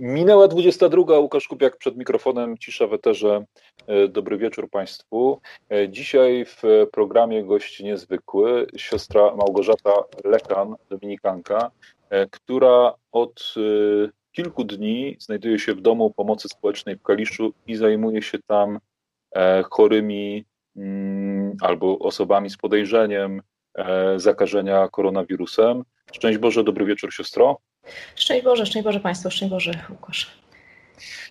Minęła 22. Łukasz Kupiak przed mikrofonem, cisza w eterze. E, dobry wieczór Państwu. E, dzisiaj w programie gość niezwykły, siostra Małgorzata Lekan, dominikanka, e, która od kilku dni znajduje się w Domu Pomocy Społecznej w Kaliszu i zajmuje się tam chorymi mm, albo osobami z podejrzeniem zakażenia koronawirusem. Szczęść Boże, dobry wieczór siostro. Szczęść Boże, szczęść Boże Państwu, szczęść Boże Łukasz.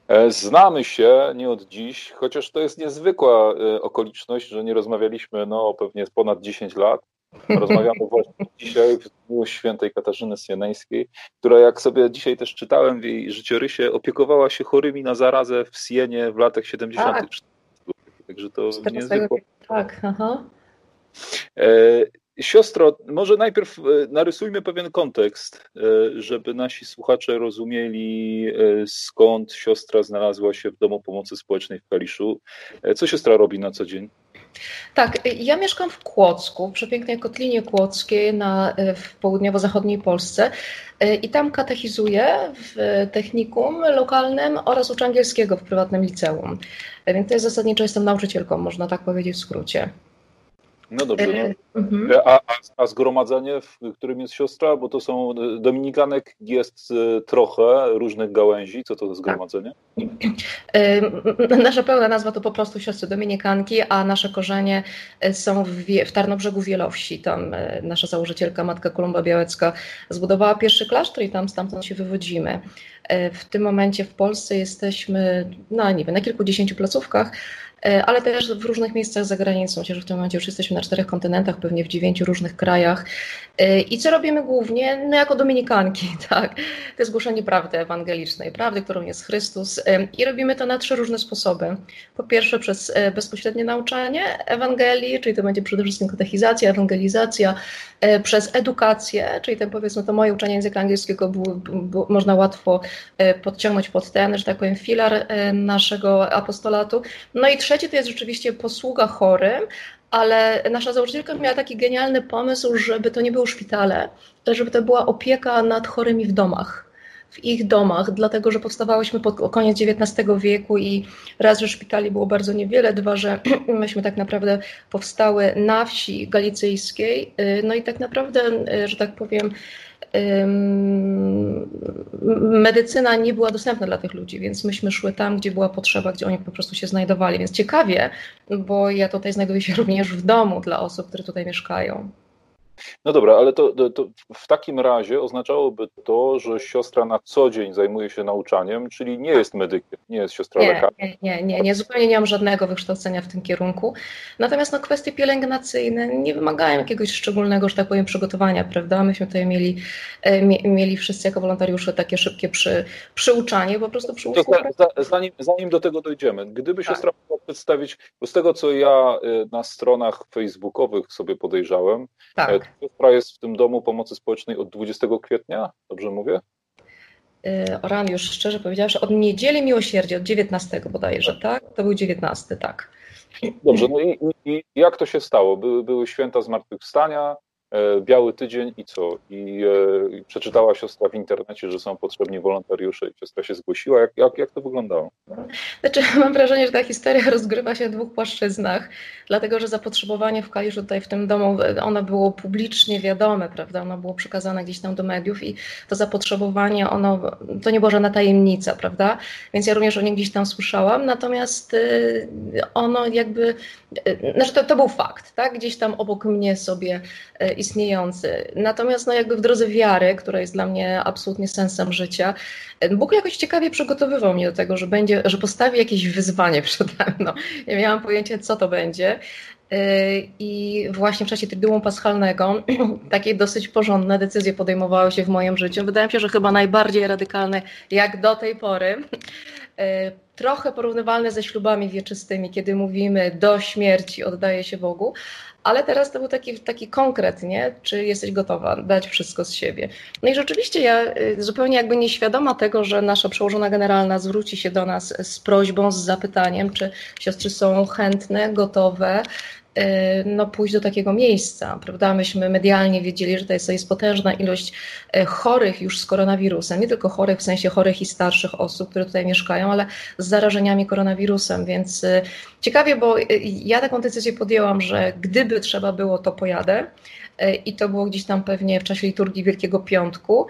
E, znamy się nie od dziś, chociaż to jest niezwykła e, okoliczność, że nie rozmawialiśmy no, pewnie ponad 10 lat. Rozmawiamy właśnie dzisiaj w dniu świętej Katarzyny Sieneńskiej, która jak sobie dzisiaj też czytałem w jej życiorysie, opiekowała się chorymi na zarazę w Sienie w latach 70. Tak. Także to niezwykłe. Tak, aha. Siostro, może najpierw e, narysujmy pewien kontekst, e, żeby nasi słuchacze rozumieli, e, skąd siostra znalazła się w Domu Pomocy Społecznej w Kaliszu. Co siostra robi na co dzień? Tak, ja mieszkam w Kłodzku, w przepięknej Kotlinie Kłodzkiej na, w południowo-zachodniej Polsce i tam katechizuję w technikum lokalnym oraz uczę angielskiego w prywatnym liceum. Więc jest zasadniczo jestem nauczycielką, można tak powiedzieć w skrócie. No dobrze. No. Mhm. A, a, a, zgromadzenie, w którym jest siostra, bo to są Dominikanek jest e, trochę różnych gałęzi. Co to za zgromadzenie? Nasza pełna nazwa to po prostu siostry Dominikanki, a nasze korzenie e, są w, w Tarnobrzegu Wielowsi. Tam e, nasza założycielka, matka Kolumba Białecka, zbudowała pierwszy klasztor i tam stamtąd się wywodzimy. W tym momencie w Polsce jesteśmy, no nie wiem, na kilkudziesięciu placówkach. E, ale też w różnych miejscach za granicą, w tym momencie już jesteśmy na czterech kontynentach, pewnie w dziewięciu różnych krajach. E, I co robimy głównie? No jako dominikanki, tak. To jest głoszenie prawdy ewangelicznej, prawdy, którą jest Chrystus. E, I robimy to na trzy różne sposoby. Po pierwsze przez bezpośrednie nauczanie Ewangelii, czyli to będzie przede wszystkim katechizacja, ewangelizacja, przez edukację, czyli ten powiedzmy to moje uczenie języka angielskiego było, było, można łatwo podciągnąć pod ten, że tak powiem, filar naszego apostolatu. No i trzecie to jest rzeczywiście posługa chorym, ale nasza założycielka miała taki genialny pomysł, żeby to nie było szpitale, żeby to była opieka nad chorymi w domach w ich domach, dlatego że powstawałyśmy pod koniec XIX wieku i raz, że szpitali było bardzo niewiele, dwa, że myśmy tak naprawdę powstały na wsi galicyjskiej, y, no i tak naprawdę, że tak powiem, medycyna nie była dostępna dla tych ludzi, więc myśmy szły tam, gdzie była potrzeba, gdzie oni po prostu się znajdowali. Więc ciekawie, bo ja tutaj znajduję się również w domu dla osób, które tutaj mieszkają. No dobra, ale to, to, w takim razie oznaczałoby to, że siostra na co dzień zajmuje się nauczaniem, czyli nie jest medykiem, nie jest siostra nie, lekarzem. Nie, nie, nie, nie, zupełnie nie mam żadnego wykształcenia w tym kierunku. Natomiast no, kwestie pielęgnacyjne nie wymagają jakiegoś szczególnego, że tak powiem, przygotowania, prawda? Myśmy tutaj mieli, e, mieli wszyscy jako wolontariusze takie szybkie przy, przyuczanie, po prostu przy zanim, zanim do tego dojdziemy, gdyby tak. siostra mogła przedstawić, bo z tego co ja e, na stronach facebookowych sobie podejrzałem, tak e, Siostra jest w tym domu pomocy społecznej od 20 kwietnia, dobrze mówię? Y, Oran już szczerze powiedziawszy, od niedzieli miłosierdzia, od 19 bodajże, tak? To był 19, tak. Dobrze, no i, i jak to się stało? Były, były święta zmartwychwstania, E, biały tydzień i co? I, e, przeczytała siostra w internecie, że są potrzebni wolontariusze i siostra się zgłosiła. Jak, jak, jak to wyglądało? Znaczy, mam wrażenie, że ta historia rozgrywa się w dwóch płaszczyznach, dlatego że zapotrzebowanie w Kaliszu tutaj w tym domu, ono było publicznie wiadome, prawda? Ono było przekazane gdzieś tam do mediów i to zapotrzebowanie, ono, to nie była żadna tajemnica, prawda? Więc ja również o nim gdzieś tam słyszałam, natomiast y, ono jakby, y, znaczy to, to był fakt, tak? Gdzieś tam obok mnie sobie y, istniejący. Natomiast no jakby w drodze wiary, która jest dla mnie absolutnie sensem życia, Bóg jakoś ciekawie przygotowywał mnie do tego, że będzie, że postawi jakieś wyzwanie przede mną. Ja miałam pojęcie, co to będzie. Yy, I właśnie w czasie Triduum Paschalnego takie dosyć porządne decyzje podejmowały się w moim życiu. Wydaje mi się, że chyba najbardziej radykalne jak do tej pory. Yy, trochę porównywalne ze ślubami wieczystymi, kiedy mówimy do śmierci oddaje się Bogu, ale teraz to był taki, taki konkret, nie? Czy jesteś gotowa dać wszystko z siebie? No i rzeczywiście ja y, zupełnie jakby nieświadoma tego, że nasza przełożona generalna zwróci się do nas z prośbą, z zapytaniem, czy siostry są chętne, gotowe, no, pójść do takiego miejsca, prawda? Myśmy medialnie wiedzieli, że to jest, jest potężna ilość chorych już z koronawirusem, nie tylko chorych w sensie chorych i starszych osób, które tutaj mieszkają, ale z zarażeniami koronawirusem, więc ciekawie, bo ja taką decyzję podjęłam, że gdyby trzeba było, to pojadę i to było gdzieś tam pewnie w czasie liturgii Wielkiego Piątku,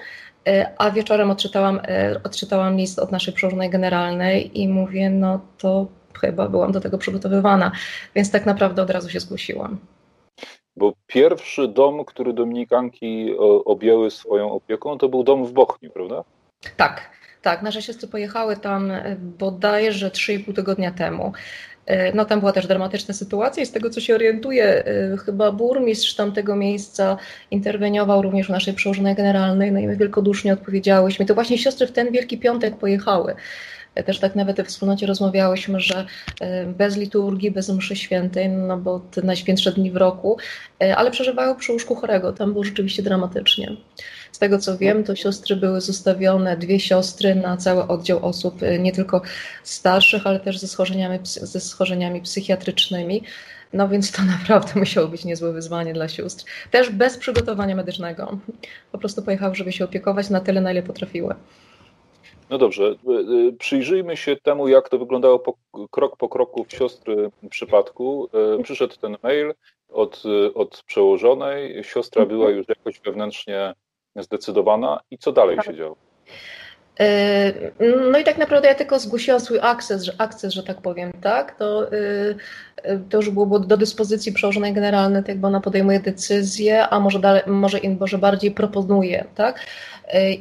a wieczorem odczytałam, odczytałam list od naszej przełożonej generalnej i mówię, no to chyba byłam do tego przygotowywana, więc tak naprawdę od razu się zgłosiłam. Bo pierwszy dom, który Dominikanki objęły swoją opieką, to był dom w Bochni, prawda? Tak, tak. Nasze siostry pojechały tam e, bodajże 3,5 tygodnia temu. E, no tam była też dramatyczna sytuacja i z tego co się orientuję, e, chyba burmistrz tamtego miejsca interweniował również w naszej przełożonej generalnej, no i my wielkodusznie odpowiedziałyśmy. To właśnie siostry w ten Wielki Piątek pojechały. E, też tak nawet w wspólnocie rozmawiałyśmy, że bez liturgii, bez mszy świętej, no bo te najświętsze dni w roku, ale przeżywały przy łóżku chorego. Tam było rzeczywiście dramatycznie. Z tego co wiem, to siostry były zostawione, dwie siostry na cały oddział osób, y, nie tylko starszych, ale też ze schorzeniami, ze schorzeniami psychiatrycznymi. No więc to naprawdę musiało być niezłe wyzwanie dla sióstr. Też bez przygotowania medycznego. Po prostu pojechały, żeby się opiekować na tyle, na ile potrafiły. No dobrze, y, y, przyjrzyjmy się temu, jak to wyglądało po, krok po kroku w siostry przypadku. Przyszedł ten mail od, od przełożonej, siostra była mhm. już jakoś wewnętrznie zdecydowana i co dalej się działo? E, no i tak naprawdę ja tylko zgłosiłam swój akces, że, akces, że tak powiem, tak? To, e, e, to już było do dyspozycji przełożonej generalnej, tak jakby ona podejmuje decyzję, a może, dalej, może, może bardziej proponuje, tak?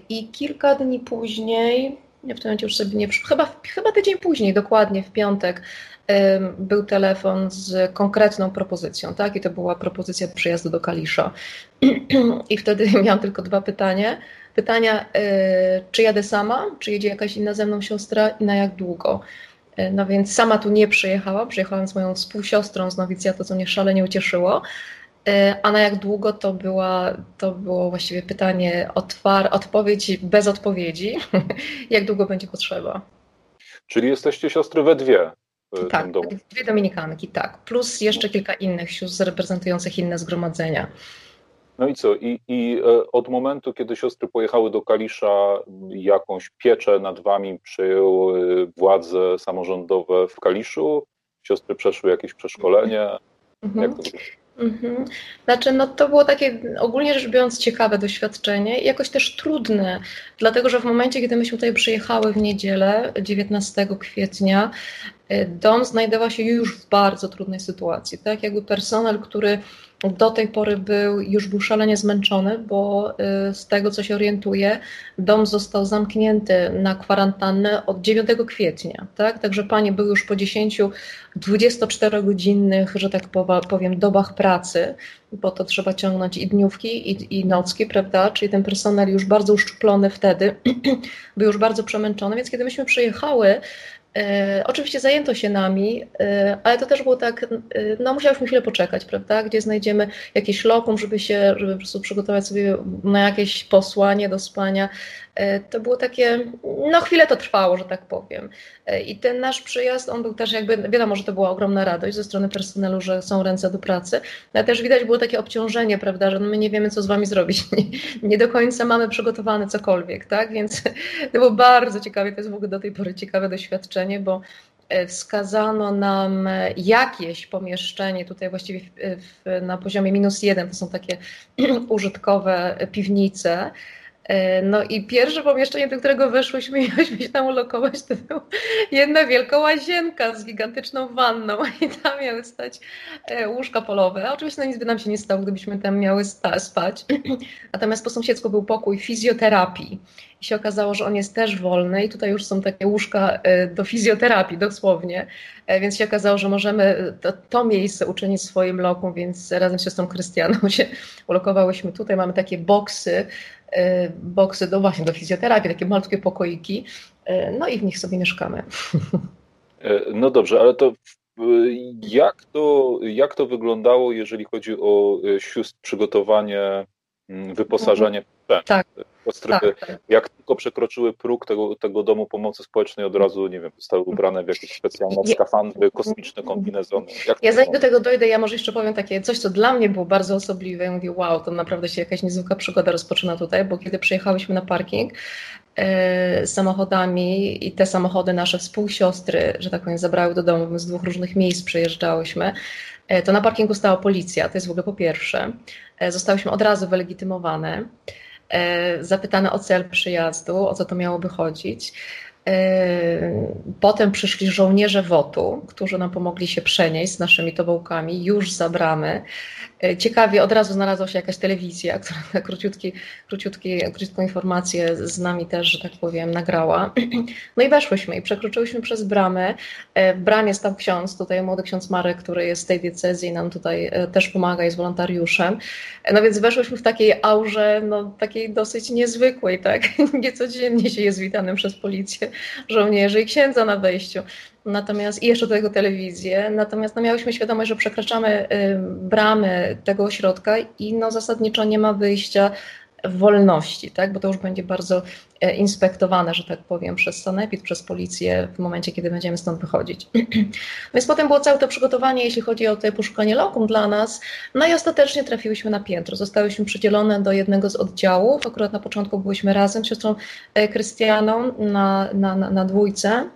I kilka dni później, ja w tym momencie już sobie nie chyba, chyba tydzień później, dokładnie w piątek, był telefon z konkretną propozycją, tak? I to była propozycja przyjazdu do Kalisza. I wtedy miałam tylko dwa pytania. Pytania, e, czy jadę sama, czy jedzie jakaś inna ze mną siostra i na jak długo? E, no więc sama tu nie przyjechałam, przyjechałam z moją współsiostrą z nowicjatu, co mnie szalenie ucieszyło. E, a na jak długo to, była, to było właściwie pytanie, otwar, odpowiedź bez odpowiedzi. jak długo będzie potrzeba? Czyli jesteście siostry we dwie. Tak, dwie dominikanki, tak. Plus jeszcze kilka innych sióstr reprezentujących inne zgromadzenia. No i co? I, I e, od momentu, kiedy siostry pojechały do Kalisza, jakąś pieczę nad wami przejęły władze samorządowe w Kaliszu? Siostry przeszły jakieś przeszkolenie? Mhm. Jak to Mhm. Znaczy, no to było takie ogólnie rzecz biorąc ciekawe doświadczenie i jakoś też trudne, dlatego że w momencie, kiedy myśmy tutaj przyjechały w niedzielę 19 kwietnia, y, dom znajdował się już w bardzo trudnej sytuacji. Tak, jakby personel, który do tej pory był, już był szalenie zmęczony, bo y, z tego co się orientuję, dom został zamknięty na kwarantannę od 9 kwietnia. Tak? Także panie były już po 10 24-godzinnych, że tak powiem, dobach pracy, bo to trzeba ciągnąć i dniówki, i, i nocki, prawda? Czyli ten personel już bardzo uszczuplony wtedy, był już bardzo przemęczony, więc kiedy myśmy przyjechały, oczywiście zajęto się nami, e, ale to też było tak, e, no musiałyśmy chwilę poczekać, prawda, gdzie znajdziemy jakieś lokum, żeby się, żeby po prostu przygotować sobie na jakieś posłanie do spania. E, to było takie, no chwilę to trwało, że tak powiem. E, I ten nasz przyjazd, on był też jakby, wiadomo, że to była ogromna radość ze strony personelu, że są ręce do pracy, ale też widać było takie obciążenie, prawda, że no my nie wiemy, co z wami zrobić, nie, nie do końca mamy przygotowane cokolwiek, tak, więc to było bardzo ciekawe, to jest w ogóle do tej pory ciekawe doświadczenie, bo e, wskazano nam jakieś pomieszczenie, tutaj właściwie w, w, na poziomie minus jeden, to są takie użytkowe piwnice, no i pierwsze pomieszczenie, do którego weszłyśmy i miałyśmy się tam ulokować, to była jedna wielka łazienka z gigantyczną wanną i tam miały stać e, łóżka polowe. Oczywiście no nic by nam się nie stało, gdybyśmy tam miały spać. Natomiast po sąsiedzku był pokój fizjoterapii i się okazało, że on jest też wolny i tutaj już są takie łóżka e, do fizjoterapii dosłownie, więc się okazało, że możemy to, to miejsce uczynić swoim lokum, więc razem z siostrą Krystianą się ulokowałyśmy tutaj. Mamy takie boksy, E, boksy do właśnie do fizjoterapii, takie malutkie pokoiki, e, no i w nich sobie mieszkamy. E, no dobrze, ale to jak to, jak to wyglądało, jeżeli chodzi o przygotowanie wyposażenie w tak. Tak, tak. Jak tylko przekroczyły próg tego, tego domu pomocy społecznej, od razu, nie wiem, zostały ubrane w jakieś specjalne skafandry, kosmiczne kombinezony. Jak ja zanim do tego dojdę, ja może jeszcze powiem takie coś, co dla mnie było bardzo osobliwe. Ja mówię, wow, to naprawdę się jakaś niezwykła przygoda rozpoczyna tutaj, bo kiedy przyjechałyśmy na parking, e, samochodami i te samochody nasze współsiostry, że tak powiem, zabrały do domu, z dwóch różnych miejsc przejeżdżałyśmy, e, to na parkingu stała policja, to jest w ogóle po pierwsze. E, zostałyśmy od razu wylegitymowane. E, zapytane o cel przyjazdu, o co to miałoby chodzić. E, potem przyszli żołnierze WOT-u, którzy nam pomogli się przenieść z naszymi tobołkami już za bramy. E, ciekawie od razu znalazła się jakaś telewizja, która na króciutki, króciutki, króciutką informację z nami też, że tak powiem, nagrała. No i weszłyśmy i przekroczyłyśmy przez bramę. E, w bramie stał ksiądz, tutaj młody ksiądz Marek, który jest z tej diecezji, nam tutaj e, też pomaga, jest wolontariuszem. No więc weszłyśmy w takiej aurze, no takiej dosyć niezwykłej, tak? Niecodziennie się jest witanym przez policję, żołnierzy i księdza na wejściu. Natomiast i jeszcze do tego telewizję. Natomiast no, miałyśmy świadomość, że przekraczamy y, bramy tego ośrodka i no, zasadniczo nie ma wyjścia wolności, tak? bo to już będzie bardzo e, inspektowane, że tak powiem, przez sanepid, przez policję w momencie, kiedy będziemy stąd wychodzić. Więc potem było całe to przygotowanie, jeśli chodzi o to poszukanie lokum dla nas, no i ostatecznie trafiłyśmy na piętro. Zostałyśmy przydzielone do jednego z oddziałów, akurat na początku byliśmy razem z siostrą e, Krystianą na, na, na, na dwójce,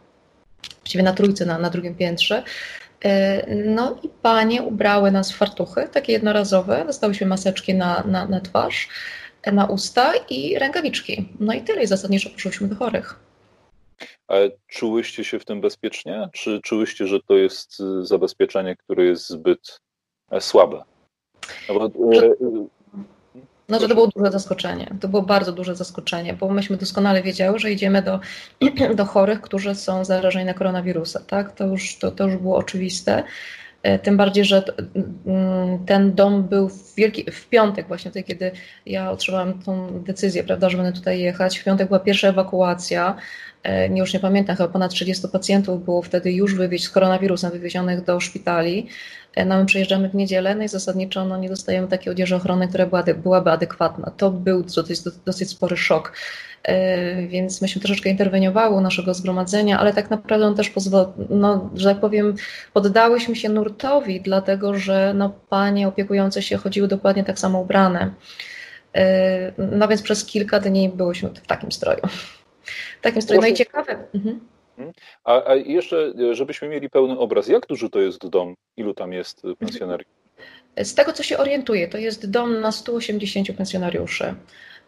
właściwie na trójce, na, na drugim piętrze. E, no i panie ubrały nas w fartuchy, takie jednorazowe, dostałyśmy maseczki na, na, na twarz, e, na usta i rękawiczki. No i tyle, i zasadniczo poszłyśmy do chorych. Ale czułyście się w tym bezpiecznie? Czy czułyście, że to jest y, zabezpieczenie, które jest zbyt e, słabe? No bo, no to było duże zaskoczenie. To było bardzo duże zaskoczenie, bo myśmy doskonale wiedziały, że idziemy do, do chorych, którzy są zarażeni na koronawirusa. Tak? To, już, to, to już było oczywiste. E, tym bardziej, że mm, ten dom był w, wielki, w piątek właśnie, wtedy, kiedy ja otrzymałam tą decyzję, prawda, że będę tutaj jechać. W piątek była pierwsza ewakuacja. E, już nie pamiętam, chyba ponad 30 pacjentów było wtedy już wywieźć z koronawirusem wywiezionych do szpitali. E, no my przyjeżdżamy w niedzielę, no i zasadniczo no, nie dostajemy takiej odzieży ochrony, która była, byłaby adekwatna. To był dosyć, dosyć spory szok. E, więc myśmy troszeczkę interweniowały naszego zgromadzenia, ale tak naprawdę też pozwolił, no, że tak powiem, poddałyśmy się nurtowi, dlatego że no, panie opiekujące się chodziły dokładnie tak samo ubrane. No więc przez kilka dni byłyśmy w takim stroju takim stroju. No i ciekawe. Mhm. mhm. A, a, jeszcze, żebyśmy mieli pełny obraz, jak duży to jest dom? Ilu tam jest pensjonariuszy? Z tego, co się orientuję, to jest dom na 180 pensjonariuszy.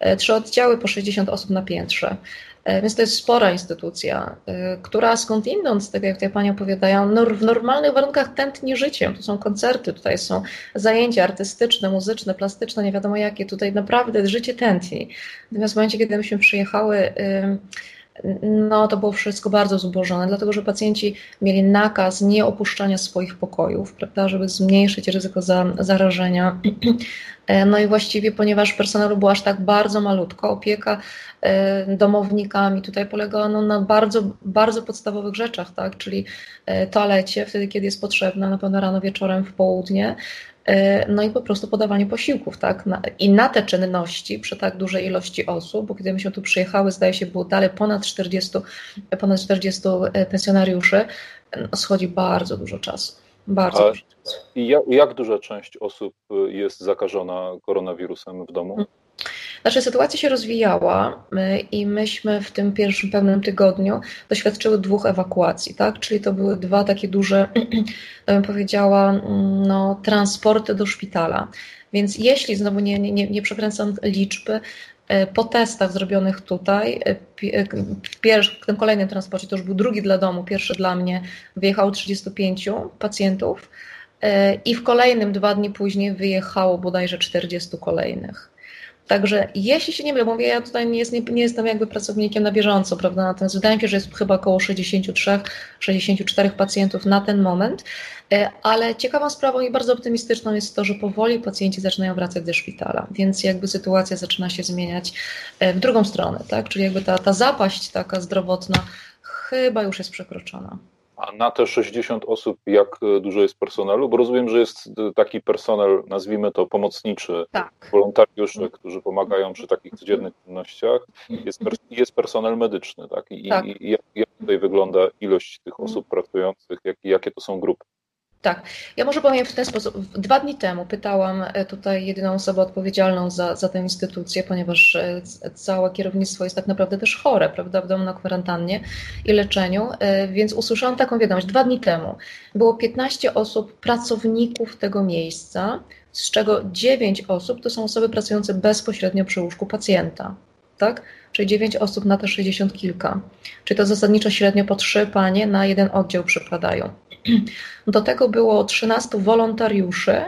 E, trzy oddziały po 60 osób na piętrze. E, więc to jest spora instytucja, e, która skądinąd, tego jak tutaj Pani opowiadają, w normalnych warunkach tętni życiem. Tu są koncerty, tutaj są zajęcia artystyczne, muzyczne, plastyczne, nie wiadomo jakie. Tutaj naprawdę życie tętni. Natomiast w momencie, kiedy myśmy przyjechały, no to było wszystko bardzo zubożone, dlatego że pacjenci mieli nakaz nie opuszczania swoich pokojów, prawda, żeby zmniejszyć ryzyko za, zarażenia. No i właściwie, ponieważ personelu było aż tak bardzo malutko, opieka e, domownikami tutaj polegała no, na bardzo, bardzo podstawowych rzeczach, tak, czyli e, toalecie, wtedy kiedy jest potrzebna, na pewno rano, wieczorem, w południe, no i po prostu podawanie posiłków, tak? I na te czynności przy tak dużej ilości osób, bo kiedy myśmy tu przyjechały, zdaje się, było dalej ponad 40, ponad 40 e, pensjonariuszy, no, schodzi bardzo dużo czasu. Bardzo dużo czasu. I jak, jak duża część osób jest zakażona koronawirusem w domu? Hmm. Nasza sytuacja się rozwijała i myśmy w tym pierwszym pełnym tygodniu doświadczyły dwóch ewakuacji, tak? Czyli to były dwa takie duże, to bym powiedziała, mm, no, transporty do szpitala. Więc jeśli znowu nie, nie, nie przekręcam liczby, e, po testach zrobionych tutaj, e, e, w, pierwszym, w tym kolejnym transporcie, to już był drugi dla domu, pierwszy dla mnie, wyjechało 35 pacjentów i w kolejnym dwa dni później wyjechało bodajże 40 kolejnych. Także jeśli się nie mylę, mówię, ja tutaj nie, jest, nie, nie, jestem jakby pracownikiem na bieżąco, prawda, natomiast wydaje mi się, że jest chyba około 63-64 pacjentów na ten moment, e, ale ciekawą sprawą i bardzo optymistyczną jest to, że powoli pacjenci zaczynają wracać do szpitala, więc jakby sytuacja zaczyna się zmieniać e, w drugą stronę, tak, czyli jakby ta, ta zapaść taka zdrowotna chyba już jest przekroczona. A na te 60 osób, jak dużo jest personelu? Bo rozumiem, że jest taki personel, nazwijmy to pomocniczy, tak. wolontariusze, którzy pomagają przy takich codziennych czynnościach. Jest, jest personel medyczny, tak? I, tak. i jak, jak, tutaj wygląda ilość tych osób pracujących, jak, jakie to są grupy? Tak, ja może powiem w ten sposób. Dwa dni temu pytałam e, tutaj jedyną osobę odpowiedzialną za, za tę instytucję, ponieważ e, całe kierownictwo jest tak naprawdę też chore, prawda, w domu na kwarantannie i leczeniu, e, więc usłyszałam taką wiadomość. Dwa dni temu było 15 osób, pracowników tego miejsca, z czego 9 osób to są osoby pracujące bezpośrednio przy łóżku pacjenta, tak? Czyli 9 osób na te 60 kilka. Czyli to zasadniczo średnio po 3 panie na jeden oddział przypadają. Do tego było 13 wolontariuszy,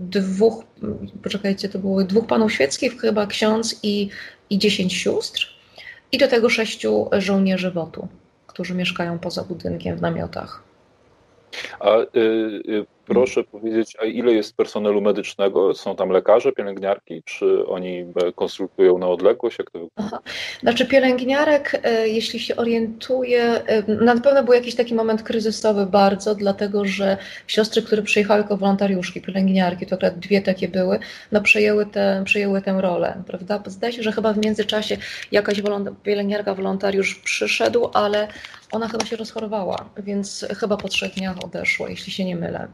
dwóch, poczekajcie, to było dwóch panów świeckich, chyba ksiądz i, i 10 sióstr, i do tego sześciu żołnierzy WOT-u, którzy mieszkają poza budynkiem w namiotach. A y, y, proszę powiedzieć, a ile jest personelu medycznego? Są tam lekarze, pielęgniarki, czy oni e, konsultują na odległość? Jak to wygląda? Znaczy pielęgniarek, e, jeśli się orientuję, e, na pewno był jakiś taki moment kryzysowy bardzo, dlatego że siostry, które przyjechały jako wolontariuszki, pielęgniarki, to akurat dwie takie były, no przejęły, te, przejęły tę rolę, prawda? Zdaje się, że chyba w międzyczasie jakaś pielęgniarka, wolontariusz przyszedł, ale ona chyba się rozchorowała, więc chyba po trzech dniach odeszła, jeśli się nie mylę.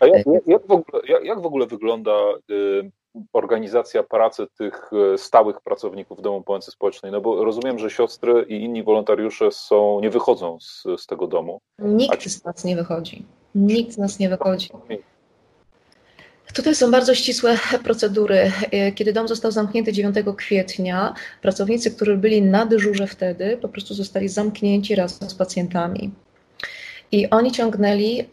A jak, jak, w, ogóle, jak, jak w ogóle wygląda y, organizacja pracy tych y, stałych pracowników Domu Pomocy Społecznej? No bo rozumiem, że siostry i inni wolontariusze są, nie wychodzą z, z tego domu. Nikt ci... z nas nie wychodzi. Nikt z nas nie wychodzi. Tutaj są bardzo ścisłe procedury. Y, kiedy dom został zamknięty 9 kwietnia, pracownicy, którzy byli na dyżurze wtedy, po prostu zostali zamknięci razem z pacjentami. I oni ciągnęli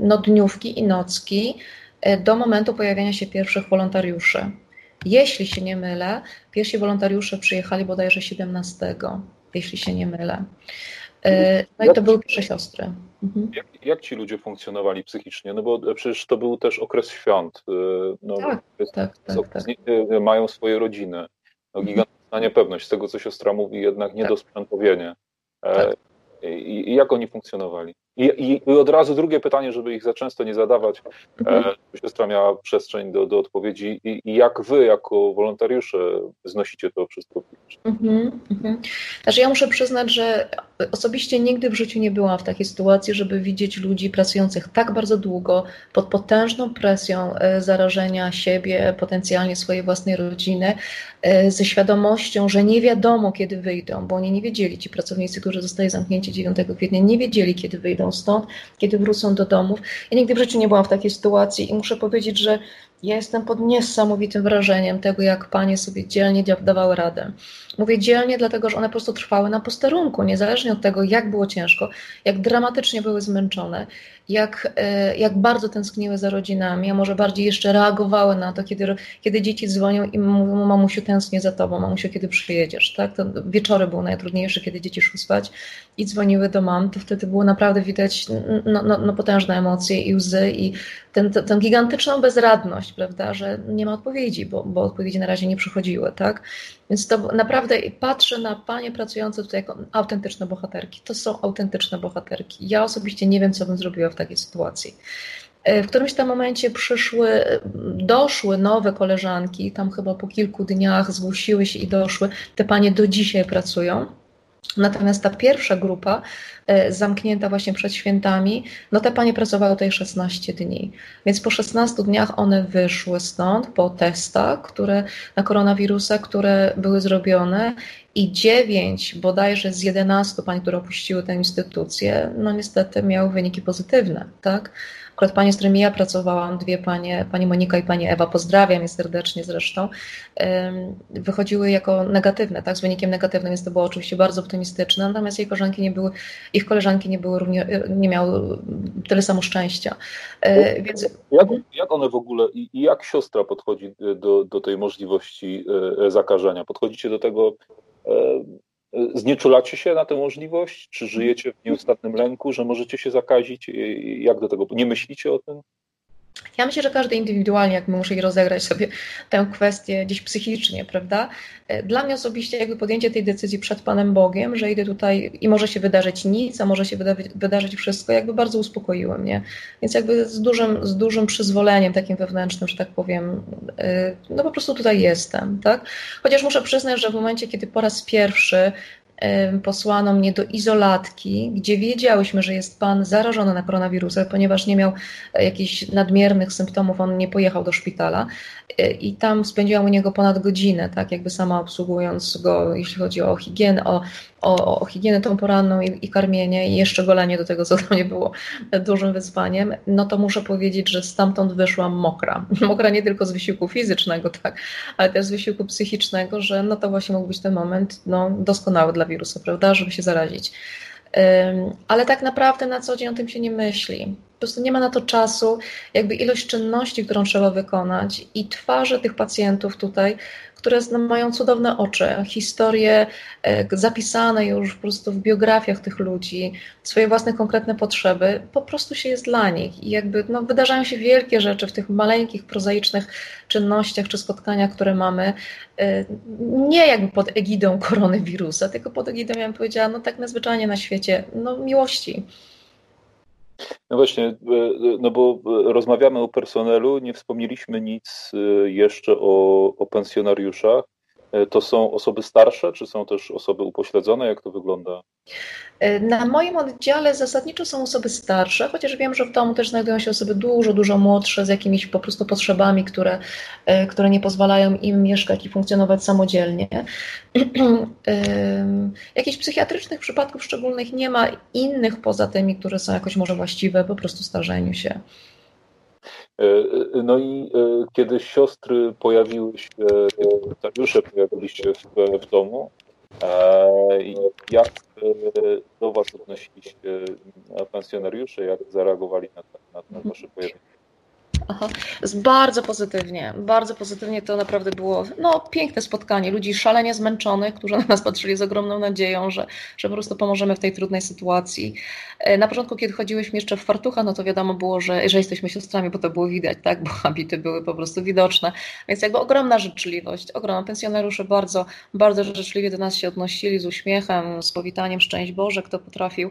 no, dniówki i nocki e, do momentu pojawienia się pierwszych wolontariuszy. Jeśli się nie mylę, pierwsi wolontariusze przyjechali bodajże 17, jeśli się nie mylę. E, no i to były pierwsze siostry. Mhm. Jak, jak, ci ludzie funkcjonowali psychicznie? No bo przecież to był też okres świąt. E, no, tak, jest, tak, tak, tak. Mają swoje rodziny. No, mhm. gigantyczna niepewność. Z tego, co siostra mówi, jednak niedosprzętowienie. Tak. I, jak oni funkcjonowali? I, I, od razu drugie pytanie, żeby ich za często nie zadawać, mhm. e, siostra miała przestrzeń do, do odpowiedzi. I, I, jak wy, jako wolontariusze, znosicie to wszystko? Mhm, mhm. Znaczy, ja muszę przyznać, że osobiście nigdy w życiu nie byłam w takiej sytuacji, żeby widzieć ludzi pracujących tak bardzo długo, pod potężną presją e, zarażenia siebie, potencjalnie swojej własnej rodziny, e, ze świadomością, że nie wiadomo, kiedy wyjdą, bo oni nie wiedzieli, ci pracownicy, którzy zostali zamknięci 9 kwietnia, nie wiedzieli, kiedy wyjdą stąd, kiedy wrócą do domów. Ja nigdy w życiu nie byłam w takiej sytuacji i muszę powiedzieć, że ja jestem pod niesamowitym wrażeniem tego, jak panie sobie dzielnie dawały radę. Mówię dzielnie, dlatego że one po prostu trwały na posterunku, niezależnie od tego, jak było ciężko, jak dramatycznie były zmęczone, jak, e, jak bardzo tęskniły za rodzinami, a może bardziej jeszcze reagowały na to, kiedy, kiedy dzieci dzwonią i mówią, mamusiu tęsknię za tobą, mamusiu kiedy przyjedziesz, tak? To wieczory były najtrudniejsze, kiedy dzieci szły spać i dzwoniły do mam, to wtedy było naprawdę widać no, no, no potężne emocje i łzy i tę gigantyczną bezradność, prawda, że nie ma odpowiedzi, bo, bo odpowiedzi na razie nie przychodziły, tak? Więc to naprawdę patrzę na panie pracujące tutaj jako autentyczne bohaterki. To są autentyczne bohaterki. Ja osobiście nie wiem, co bym zrobiła w takiej sytuacji. E, w którymś tam momencie przyszły, doszły nowe koleżanki, tam chyba po kilku dniach zgłosiły się i doszły. Te panie do dzisiaj pracują. Natomiast ta pierwsza grupa, e, zamknięta właśnie przed świętami, no te panie pracowały tutaj 16 dni. Więc po 16 dniach one wyszły stąd po testach które, na koronawirusa, które były zrobione i 9 bodajże z 11 pań, które opuściły tę instytucję, no niestety miały wyniki pozytywne, tak? Akurat panie, z którymi ja pracowałam, dwie panie, pani Monika i pani Ewa, pozdrawiam je serdecznie zresztą, wychodziły jako negatywne, tak, z wynikiem negatywnym, więc to było oczywiście bardzo optymistyczne, natomiast jej koleżanki nie były, ich koleżanki nie były równie, nie miały tyle samo szczęścia. E, więc... jak, jak one w ogóle i jak siostra podchodzi do, do tej możliwości e, zakażenia? Podchodzicie do tego e, Znieczulacie się na tę możliwość? Czy żyjecie w nieustannym lęku, że możecie się zakazić? Jak do tego? Nie myślicie o tym? Ja myślę, że każdy indywidualnie jakby musi rozegrać sobie tę kwestię gdzieś psychicznie, prawda? Dla mnie osobiście jakby podjęcie tej decyzji przed Panem Bogiem, że idę tutaj i może się wydarzyć nic, a może się wydarzyć wszystko, jakby bardzo uspokoiło mnie. Więc jakby z dużym, z dużym przyzwoleniem takim wewnętrznym, że tak powiem, e, no po prostu tutaj jestem, tak? Chociaż muszę przyznać, że w momencie, kiedy po raz pierwszy posłano mnie do izolatki, gdzie wiedziałyśmy, że jest pan zarażony na koronawirusem, ponieważ nie miał e, jakichś nadmiernych symptomów, on nie pojechał do szpitala i tam spędziłam u niego ponad godzinę, tak jakby sama obsługując go, jeśli chodzi o higienę, o o, o higienę tą poranną i, i, karmienie i jeszcze golenie do tego, co dla mnie było dużym wyzwaniem, no to muszę powiedzieć, że stamtąd wyszłam mokra. Mokra nie tylko z wysiłku fizycznego, tak, ale też z wysiłku psychicznego, że no to właśnie mógł być ten moment no, doskonały dla wirusa, prawda, żeby się zarazić. ale tak naprawdę na co dzień o tym się nie myśli. Prostu nie ma na to czasu, jakby ilość czynności, którą trzeba wykonać i twarze tych pacjentów tutaj które mają cudowne oczy, historie e, zapisane już po prostu w biografiach tych ludzi, swoje własne konkretne potrzeby, po prostu się jest dla nich. I jakby no, wydarzają się wielkie rzeczy w tych maleńkich, prozaicznych czynnościach czy spotkaniach, które mamy, e, nie jakby pod egidą koronawirusa, tylko pod egidą, ja bym powiedziała, no tak nazwyczajnie na świecie, no miłości. No właśnie, e, no bo rozmawiamy o personelu, nie wspomnieliśmy nic e, jeszcze o, o pensjonariuszach. E, to są osoby starsze, czy są też osoby upośledzone? Jak to wygląda? E, na moim oddziale zasadniczo są osoby starsze, chociaż wiem, że w domu też znajdują się osoby dużo, dużo młodsze z jakimiś po prostu potrzebami, które, e, które nie pozwalają im mieszkać i funkcjonować samodzielnie. Jakichś psychiatrycznych przypadków szczególnych nie ma, innych poza tymi, które są jakoś może właściwe po prostu starzeniu się. E, e, no i e, kiedy siostry pojawiły się, kiedy Tariusze pojawili się w, w domu, jak do Was odnosili się pensjonariusze, jak zareagowali na, na, na Wasze pojawienie? Aha. Bardzo pozytywnie, bardzo pozytywnie to naprawdę było no, piękne spotkanie. Ludzi szalenie zmęczonych, którzy na nas patrzyli z ogromną nadzieją, że, że po prostu pomożemy w tej trudnej sytuacji. E, na początku, kiedy chodziłyśmy jeszcze w fartucha, no to wiadomo było, że, że jesteśmy siostrami, bo to było widać, tak? bo habity były po prostu widoczne. Więc jakby ogromna życzliwość, ogromna. Pensjonariusze bardzo, bardzo życzliwie do nas się odnosili z uśmiechem, z powitaniem szczęść Boże, kto potrafił.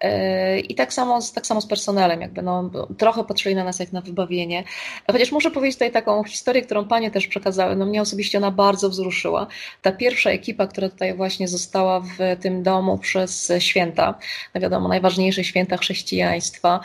E, I tak samo, tak samo z personelem, jakby no, trochę patrzyli na nas jak na wybawienie. Chociaż muszę powiedzieć tutaj taką historię, którą panie też przekazały. No mnie osobiście ona bardzo wzruszyła. Ta pierwsza ekipa, która tutaj właśnie została w tym domu przez święta, no wiadomo, najważniejsze święta chrześcijaństwa,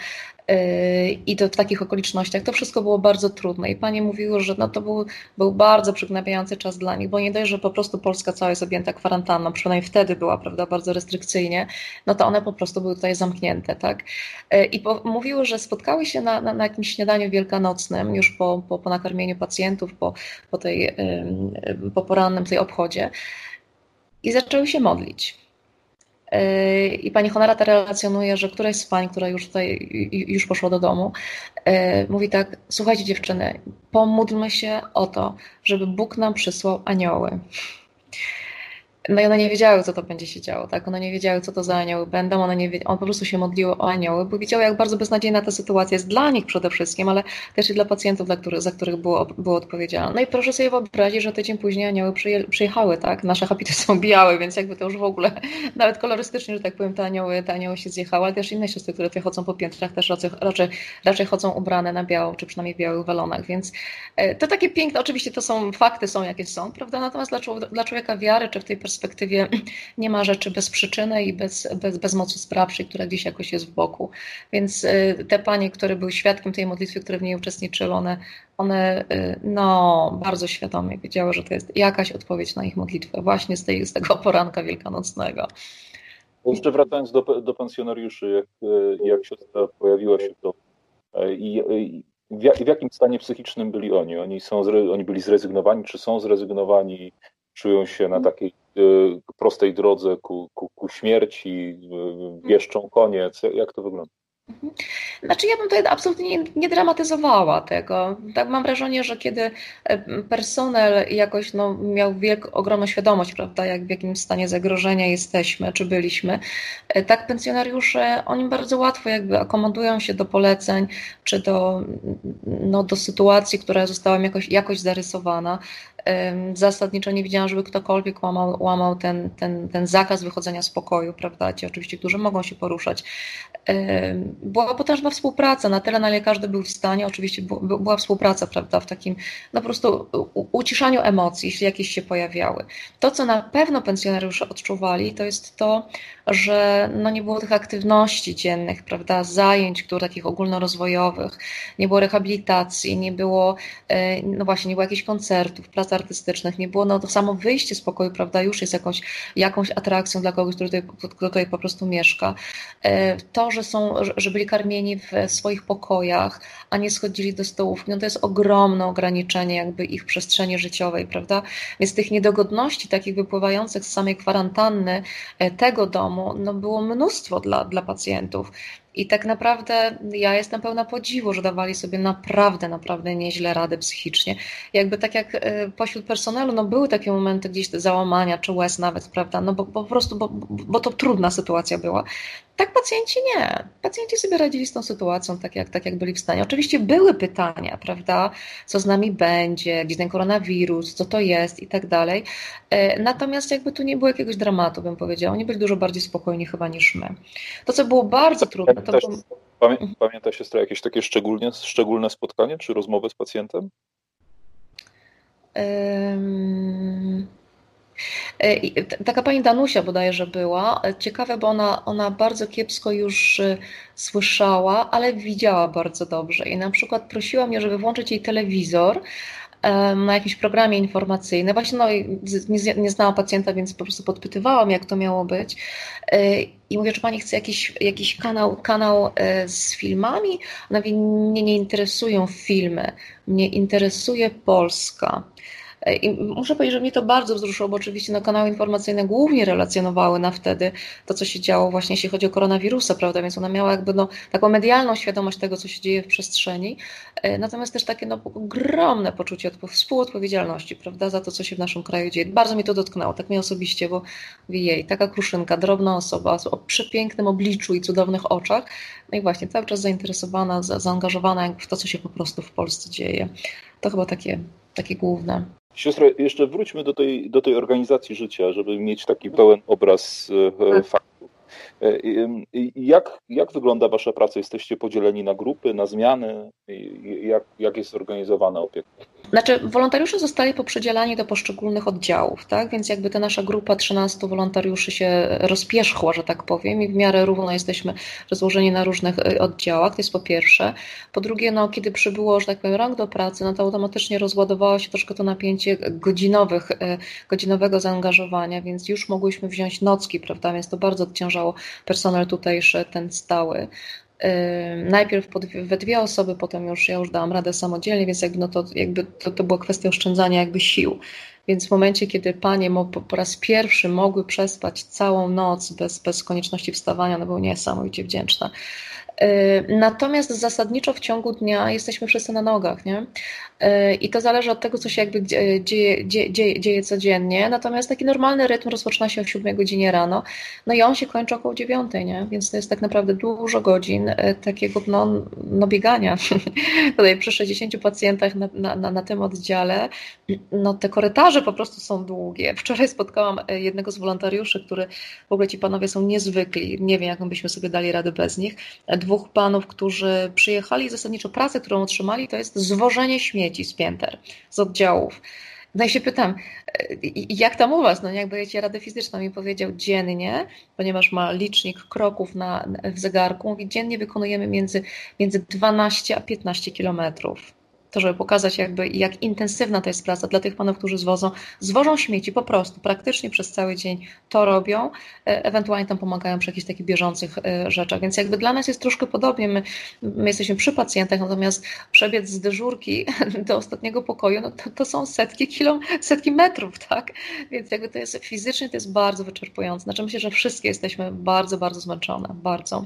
i to w takich okolicznościach. To wszystko było bardzo trudne i panie mówiły, że no to był, był bardzo przygnębiający czas dla nich, bo nie dość, że po prostu Polska cała jest objęta kwarantanną, przynajmniej wtedy była, prawda, bardzo restrykcyjnie, no to one po prostu były tutaj zamknięte, tak. Yy, I po, mówiły, że spotkały się na, na, na, jakimś śniadaniu wielkanocnym, już po, po, po nakarmieniu pacjentów, po, po, tej, yy, po porannym tej obchodzie i zaczęły się modlić. I pani Honorata relacjonuje, że któraś z pań, która już tutaj już poszła do domu, e, mówi tak: Słuchajcie, dziewczyny, pomódlmy się o to, żeby Bóg nam przysłał anioły. No i one nie wiedziały, co to będzie się działo, tak? One nie wiedziały, co to za anioły będą, one nie wiedziały, one po prostu się modliły o anioły, bo wiedziały, jak bardzo beznadziejna ta sytuacja jest dla nich przede wszystkim, ale też i dla pacjentów, dla których, za których było, było odpowiedzialne. No i proszę sobie wyobrazić, że tydzień później anioły przyjechały, tak? Nasze habity są białe, więc jakby to już w ogóle, nawet kolorystycznie, że tak powiem, te anioły, te anioły się zjechały, ale też inne siostry, które chodzą po piętrach, też raczej, raczej, raczej chodzą ubrane na biało, czy przynajmniej w białych walonach, więc e, to takie piękne, oczywiście to są fakty, są jakie są, prawda? Natomiast dla, człowieka wiary, czy w tej nie ma rzeczy bez przyczyny i bez, bez, bez mocy sprawczej, która gdzieś jakoś jest w boku. Więc y, te panie, które były świadkiem tej modlitwy, które w niej uczestniczyły, one, one y, no, bardzo świadomie wiedziały, że to jest jakaś odpowiedź na ich modlitwę, właśnie z, tej, z tego poranka wielkanocnego. Jeszcze wracając do, do pensjonariuszy, jak, y, jak siostra pojawiła się to i, i w, w jakim stanie psychicznym byli oni? Oni, są, oni byli zrezygnowani, czy są zrezygnowani? Czują się na takiej Y, prostej drodze ku, ku, ku śmierci, y, wieszczą koniec? Jak to wygląda? Znaczy ja bym tutaj absolutnie nie, nie, dramatyzowała tego. Tak mam wrażenie, że kiedy e, personel jakoś no, miał wielką, ogromną świadomość, prawda, jak w jakim stanie zagrożenia jesteśmy, czy byliśmy, e, tak pensjonariusze, oni bardzo łatwo jakby akomodują się do poleceń, czy do, no, do sytuacji, która została jakoś, jakoś zarysowana zasadniczo nie widziałam, żeby ktokolwiek łamał, łamał ten, ten, ten zakaz wychodzenia z pokoju, prawda? Ci oczywiście, którzy mogą się poruszać. Była potężna współpraca, na tyle, na ile każdy był w stanie, oczywiście była współpraca, prawda, w takim no po prostu uciszaniu emocji, jeśli jakieś się pojawiały. To, co na pewno pensjonariusze odczuwali, to jest to, że no nie było tych aktywności dziennych, prawda, zajęć, które takich ogólnorozwojowych, nie było rehabilitacji, nie było, e, no właśnie, nie było jakichś koncertów, prac artystycznych, nie było, no to samo wyjście z pokoju, prawda, już jest jakąś, jakąś atrakcją dla kogoś, który tutaj, kto tutaj po prostu mieszka. E, to, że są, że byli karmieni w swoich pokojach, a nie schodzili do stołówki, no to jest ogromne ograniczenie jakby ich przestrzeni życiowej, prawda, więc tych niedogodności takich wypływających z samej kwarantanny e, tego domu no było mnóstwo dla, dla pacjentów. I tak naprawdę ja jestem pełna podziwu, że dawali sobie naprawdę, naprawdę nieźle radę psychicznie. Jakby tak jak e, pośród personelu, no były takie momenty gdzieś załamania, czy łez nawet, prawda, no bo, bo po prostu, bo, bo to trudna sytuacja była. Tak pacjenci nie. Pacjenci sobie radzili z tą sytuacją tak jak, tak jak byli w stanie. Oczywiście były pytania, prawda, co z nami będzie, gdzie ten koronawirus, co to jest i tak dalej. E, natomiast jakby tu nie było jakiegoś dramatu, bym powiedziała. Oni byli dużo bardziej spokojni chyba niż my. To, co było bardzo trudne, to było... Pamię pamięta siostra jakieś takie szczególnie, szczególne spotkanie czy rozmowę z pacjentem? Um... Taka pani Danusia bodajże była. Ciekawe, bo ona, ona bardzo kiepsko już y, słyszała, ale widziała bardzo dobrze. I na przykład prosiła mnie, żeby włączyć jej telewizor na jakimś programie informacyjnym. Właśnie no, nie, nie znałam pacjenta, więc po prostu podpytywałam, jak to miało być. I mówię, czy pani chce jakiś, jakiś kanał, kanał z filmami? Ona mówi, mnie nie interesują filmy, mnie interesuje Polska. I muszę powiedzieć, że mnie to bardzo wzruszyło, bo oczywiście no, kanały informacyjne głównie relacjonowały na wtedy to, co się działo właśnie jeśli chodzi o koronawirusa, prawda, więc ona miała jakby no, taką medialną świadomość tego, co się dzieje w przestrzeni, e, natomiast też takie no, ogromne poczucie współodpowiedzialności, prawda, za to, co się w naszym kraju dzieje. Bardzo mnie to dotknęło, tak mnie osobiście, bo jej, taka kruszynka, drobna osoba o przepięknym obliczu i cudownych oczach, no i właśnie cały czas zainteresowana, za, zaangażowana w to, co się po prostu w Polsce dzieje. To chyba takie, takie główne. Siostro, jeszcze wróćmy do tej, do tej organizacji życia, żeby mieć taki pełen obraz e, tak. faktów. E, jak, jak wygląda Wasza praca? Jesteście podzieleni na grupy, na zmiany? Jak, jak jest zorganizowana opieka? Znaczy, wolontariusze zostali poprzydzielani do poszczególnych oddziałów, tak? Więc jakby ta nasza grupa 13 wolontariuszy się rozpierzchła, że tak powiem, i w miarę równo jesteśmy rozłożeni na różnych y, oddziałach. To jest po pierwsze. Po drugie, no, kiedy przybyło, że tak powiem, rok do pracy, no to automatycznie rozładowało się troszkę to napięcie godzinowych, y, godzinowego zaangażowania, więc już mogłyśmy wziąć nocki, prawda? Więc to bardzo odciążało personel tutejszy, ten stały najpierw we dwie osoby, potem już ja już dałam radę samodzielnie, więc jakby, no to, jakby to, to była kwestia oszczędzania jakby sił. Więc w momencie, kiedy panie po raz pierwszy mogły przespać całą noc bez, bez konieczności wstawania, no były niesamowicie wdzięczne. Natomiast zasadniczo w ciągu dnia jesteśmy wszyscy na nogach, nie? I to zależy od tego, co się jakby dzieje, dzieje, dzieje, codziennie. Natomiast taki normalny rytm rozpoczyna się o 7 godzinie rano, no i on się kończy około 9, nie? Więc to jest tak naprawdę dużo godzin e, takiego no, no biegania. Tutaj przy 60 pacjentach na, na, na, na tym oddziale, no te korytarze po prostu są długie. Wczoraj spotkałam e, jednego z wolontariuszy, który w ogóle ci panowie są niezwykli. Nie wiem, jak byśmy sobie dali radę bez nich. Dwóch panów, którzy przyjechali zasadniczo pracę, którą otrzymali, to jest zwożenie śmieci z pięter, z oddziałów. No i się pytam, e, jak tam u Was? No jak dajecie radę fizyczną? Mi powiedział dziennie, ponieważ ma licznik kroków na, w zegarku, mówi dziennie wykonujemy między, między 12 a 15 kilometrów. To żeby pokazać jakby jak intensywna to jest praca dla tych panów, którzy zwożą, zwożą śmieci po prostu, praktycznie przez cały dzień to robią, e, ewentualnie tam pomagają przy jakichś takich bieżących e, rzeczach, więc jakby dla nas jest troszkę podobnie, my, my jesteśmy przy pacjentach, natomiast przebiec z dyżurki do ostatniego pokoju, no to, to są setki kilom, setki metrów, tak, więc jakby to jest fizycznie, to jest bardzo wyczerpujące, znaczy myślę, że wszystkie jesteśmy bardzo, bardzo zmęczone, bardzo,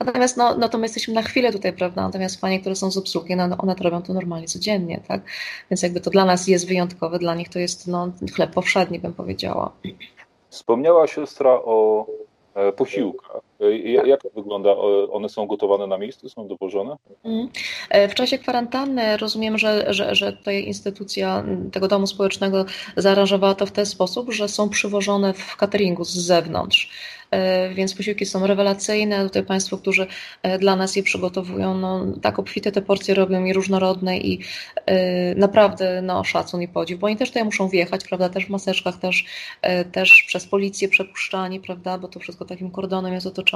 natomiast no, no to my jesteśmy na chwilę tutaj, prawda, natomiast panie, które są z obsługi, no, one to robią to normalnie codziennie, tak? Więc jakby to dla nas jest wyjątkowe, dla nich to jest no, chleb powszedni, bym powiedziała. Wspomniała siostra o e, posiłkach. E, jak to wygląda? One są gotowane na miejscu, są dowożone? Mhm. E, w czasie kwarantanny rozumiem, że, że, że tutaj instytucja tego domu społecznego zaaranżowała to w ten sposób, że są przywożone w cateringu z zewnątrz. E, więc posiłki są rewelacyjne. Tutaj Państwo, którzy dla nas je przygotowują, no, tak obfite te porcje robią i różnorodne i naprawdę no, szacun i podziw, bo oni też tutaj muszą wjechać, prawda, też w maseczkach, też, też przez policję przepuszczani, prawda, bo to wszystko takim kordonem jest otoczone.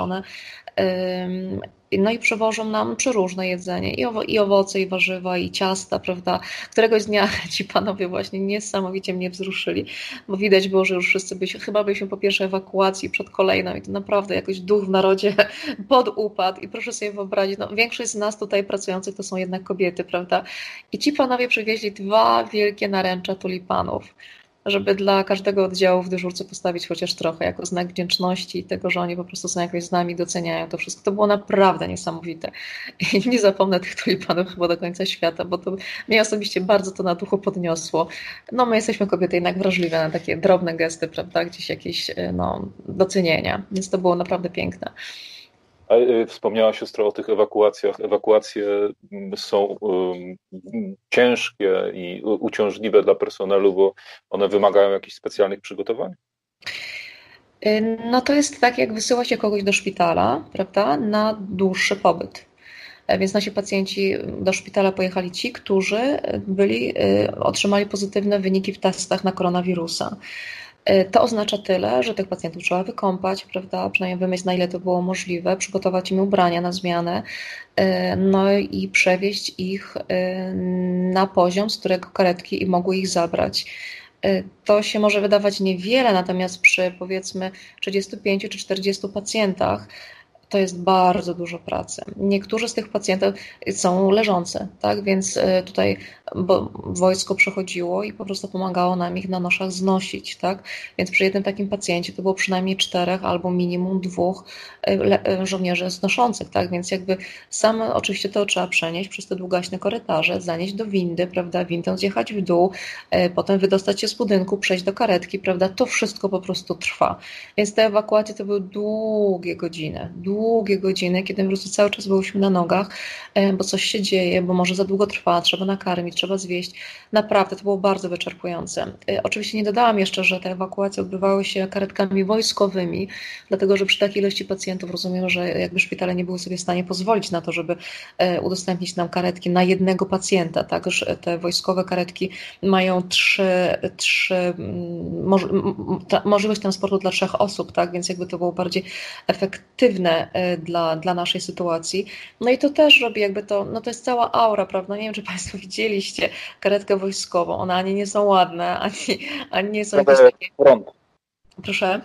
No i przewożą nam przeróżne jedzenie, i, owo, i owoce, i warzywa, i ciasta, prawda. Któregoś dnia ci panowie właśnie niesamowicie mnie wzruszyli, bo widać było, że już wszyscy byśmy, chyba byliśmy po pierwszej ewakuacji przed kolejną i to naprawdę jakoś duch w narodzie podupadł i proszę sobie wyobrazić, no większość z nas tutaj pracujących to są jednak kobiety, prawda. I ci panowie przywieźli dwa wielkie naręcza tulipanów żeby dla każdego oddziału w dyżurce postawić chociaż trochę, jako znak wdzięczności i tego, że oni po prostu są jakoś z nami, doceniają to wszystko. To było naprawdę niesamowite. I nie zapomnę tych tulipanów chyba do końca świata, bo to mnie osobiście bardzo to na duchu podniosło. No my jesteśmy kobiety jednak wrażliwe na takie drobne gesty, prawda, gdzieś jakieś no, docenienia, więc to było naprawdę piękne. Y, wspomniała siostra o tych ewakuacjach. Ewakuacje mm, są ciężkie i uciążliwe dla personelu, bo one wymagają jakichś specjalnych przygotowań? Y, no to jest tak, jak wysyła się kogoś do szpitala, prawda, na dłuższy pobyt. E, więc nasi pacjenci do szpitala pojechali ci, którzy byli, y, otrzymali pozytywne wyniki w testach na koronawirusa. E, to oznacza tyle, że tych pacjentów trzeba wykąpać, prawda? Przynajmniej wymyślić, na ile to było możliwe, przygotować im ubrania na zmianę, e, no i przewieźć ich e, na poziom, z którego karetki mogły ich zabrać. To się może wydawać niewiele, natomiast przy powiedzmy 35 czy 40 pacjentach to jest bardzo dużo pracy. Niektórzy z tych pacjentów są leżące, tak? Więc tutaj bo wojsko przechodziło i po prostu pomagało nam ich na noszach znosić, tak? Więc przy jednym takim pacjencie to było przynajmniej czterech albo minimum dwóch e, e, żołnierzy znoszących, tak? Więc jakby sam oczywiście to trzeba przenieść przez te długaśne korytarze, zanieść do windy, prawda? Windą zjechać w dół, e, potem wydostać się z budynku, przejść do karetki, prawda? To wszystko po prostu trwa. Więc te ewakuacje to były długie godziny, długie godziny, kiedy po prostu cały czas byliśmy na nogach, bo coś się dzieje, bo może za długo trwa, trzeba nakarmić, trzeba zwieść. Naprawdę to było bardzo wyczerpujące. Y, oczywiście nie dodałam jeszcze, że te ewakuacje odbywały się karetkami wojskowymi, dlatego że przy takiej ilości pacjentów rozumiem, że jakby szpitale nie były sobie w stanie pozwolić na to, żeby e, udostępnić nam karetki na jednego pacjenta. Tak? Te wojskowe karetki mają trzy, trzy możliwość transportu dla trzech osób, tak? więc jakby to było bardziej efektywne e, dla, dla naszej sytuacji. No i to też robi jakby to, no to jest cała aura, prawda? Nie wiem, czy Państwo widzieliście, oczywiście karetkę wojskową. One ani nie są ładne, ani, ani nie są Wygląda jakieś takie... front. Proszę?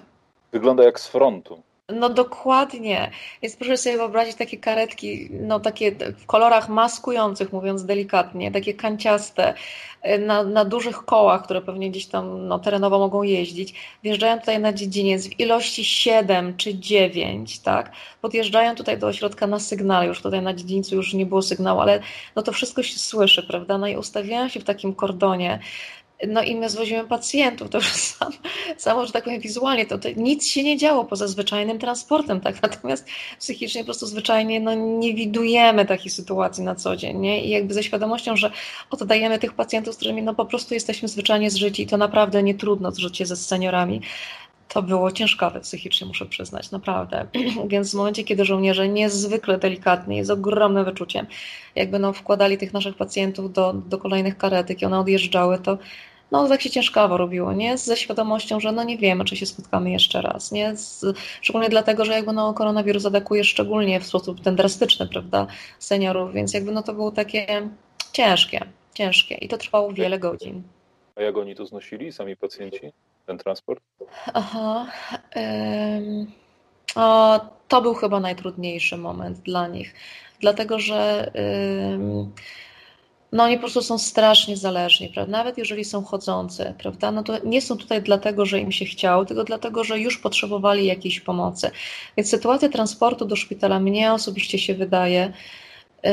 Wygląda jak z frontu. No dokładnie. Więc proszę sobie wyobrazić takie karetki, no takie w kolorach maskujących, mówiąc delikatnie, takie kanciaste, y, na, na dużych kołach, które pewnie gdzieś tam no, terenowo mogą jeździć. Wjeżdżają tutaj na dziedziniec w ilości 7 czy 9, tak? Podjeżdżają tutaj do ośrodka na sygnał, już tutaj na dziedzińcu już nie było sygnału, ale no to wszystko się słyszy, prawda? No i ustawiają się w takim kordonie no i my zwozimy pacjentów, to już sam, samo, że tak powiem wizualnie, to, to, nic się nie działo poza zwyczajnym transportem, tak, natomiast psychicznie po prostu zwyczajnie no, nie widujemy takiej sytuacji na co dzień, nie? i jakby ze świadomością, że oddajemy tych pacjentów, z którymi no po prostu jesteśmy zwyczajnie zżyci i to naprawdę nie trudno zżycie ze seniorami, to było ciężkowe psychicznie, muszę przyznać, naprawdę. Więc w momencie, kiedy żołnierze niezwykle delikatnie, z ogromnym wyczuciem, jakby no, wkładali tych naszych pacjentów do, do kolejnych karetek i one odjeżdżały, to no tak się ciężkawo robiło, nie? Ze świadomością, że no nie wiemy, czy się spotkamy jeszcze raz, nie? Z, szczególnie dlatego, że jakby no koronawirus atakuje szczególnie w sposób ten drastyczny, prawda, seniorów, więc jakby no to było takie ciężkie, ciężkie i to trwało wiele godzin. A jak oni to znosili, sami pacjenci, ten transport? Aha. Ym, o, to był chyba najtrudniejszy moment dla nich, dlatego że ym, no oni po prostu są strasznie zależni, prawda? Nawet jeżeli są chodzący, prawda? No to nie są tutaj dlatego, że im się chciało, tylko dlatego, że już potrzebowali jakiejś pomocy. Więc sytuacja transportu do szpitala mnie osobiście się wydaje yy,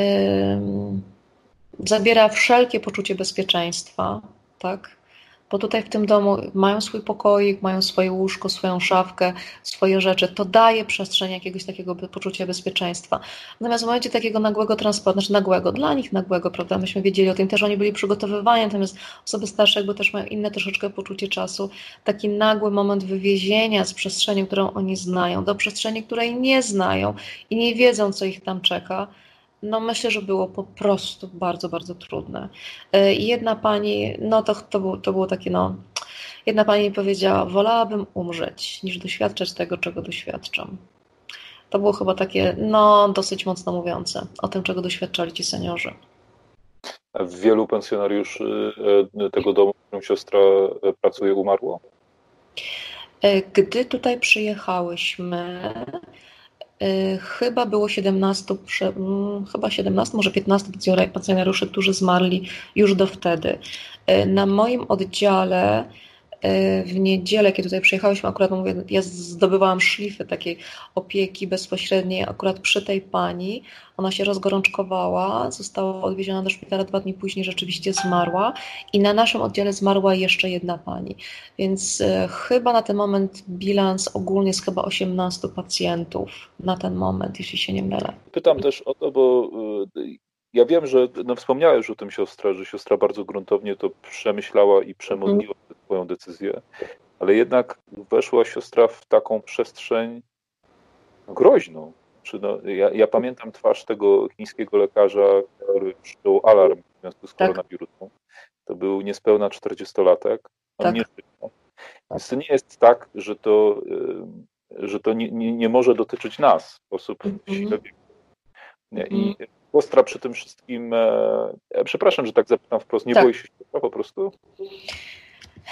zabiera wszelkie poczucie bezpieczeństwa, tak? Bo tutaj w tym domu mają swój pokoik, mają swoje łóżko, swoją szafkę, swoje rzeczy. To daje przestrzeń jakiegoś takiego poczucia bezpieczeństwa. Natomiast w momencie takiego nagłego transportu, znaczy nagłego, dla nich nagłego, prawda, myśmy wiedzieli o tym, też oni byli przygotowywani, natomiast osoby starsze jakby też mają inne troszeczkę poczucie czasu. Taki nagły moment wywiezienia z przestrzeni, którą oni znają, do przestrzeni, której nie znają i nie wiedzą, co ich tam czeka, no myślę, że było po prostu bardzo, bardzo trudne. E, I jedna pani, no to, to, było, to było takie, no, jedna pani powiedziała, wolałabym umrzeć, niż doświadczać tego, czego doświadczam. To było chyba takie, no, dosyć mocno mówiące o tym, czego doświadczali ci seniorzy. Wielu pensjonariuszy e, tego domu, w którym siostra e, pracuje, umarło? Gdy tutaj przyjechałyśmy, chyba było 17, mm, chyba 17, może 15 pacjonariuszy, którzy zmarli już do wtedy. Y, na moim oddziale w niedzielę, kiedy tutaj przyjechałyśmy, akurat mówię, ja zdobywałam szlify takiej opieki bezpośredniej akurat przy tej pani. Ona się rozgorączkowała, została odwieziona do szpitala dwa dni później, rzeczywiście zmarła i na naszym oddziale zmarła jeszcze jedna pani. Więc e, chyba na ten moment bilans ogólnie jest chyba 18 pacjentów na ten moment, jeśli się nie mylę. Pytam też o to, bo e, ja wiem, że no wspomniałeś o tym siostra, że siostra bardzo gruntownie to przemyślała i przemodliła swoją decyzję, ale jednak weszła siostra w taką przestrzeń groźną. Czy no, ja, ja, pamiętam twarz tego chińskiego lekarza, który przyjął alarm w związku z tak. koronawirusem. To był niespełna 40-latek. On tak. nie żył. Więc to nie jest tak, że to, że to nie, nie, nie może dotyczyć nas, osób mm -hmm. I Ostra przy tym wszystkim, e, przepraszam, że tak zapytam wprost, nie tak. boi się po prostu?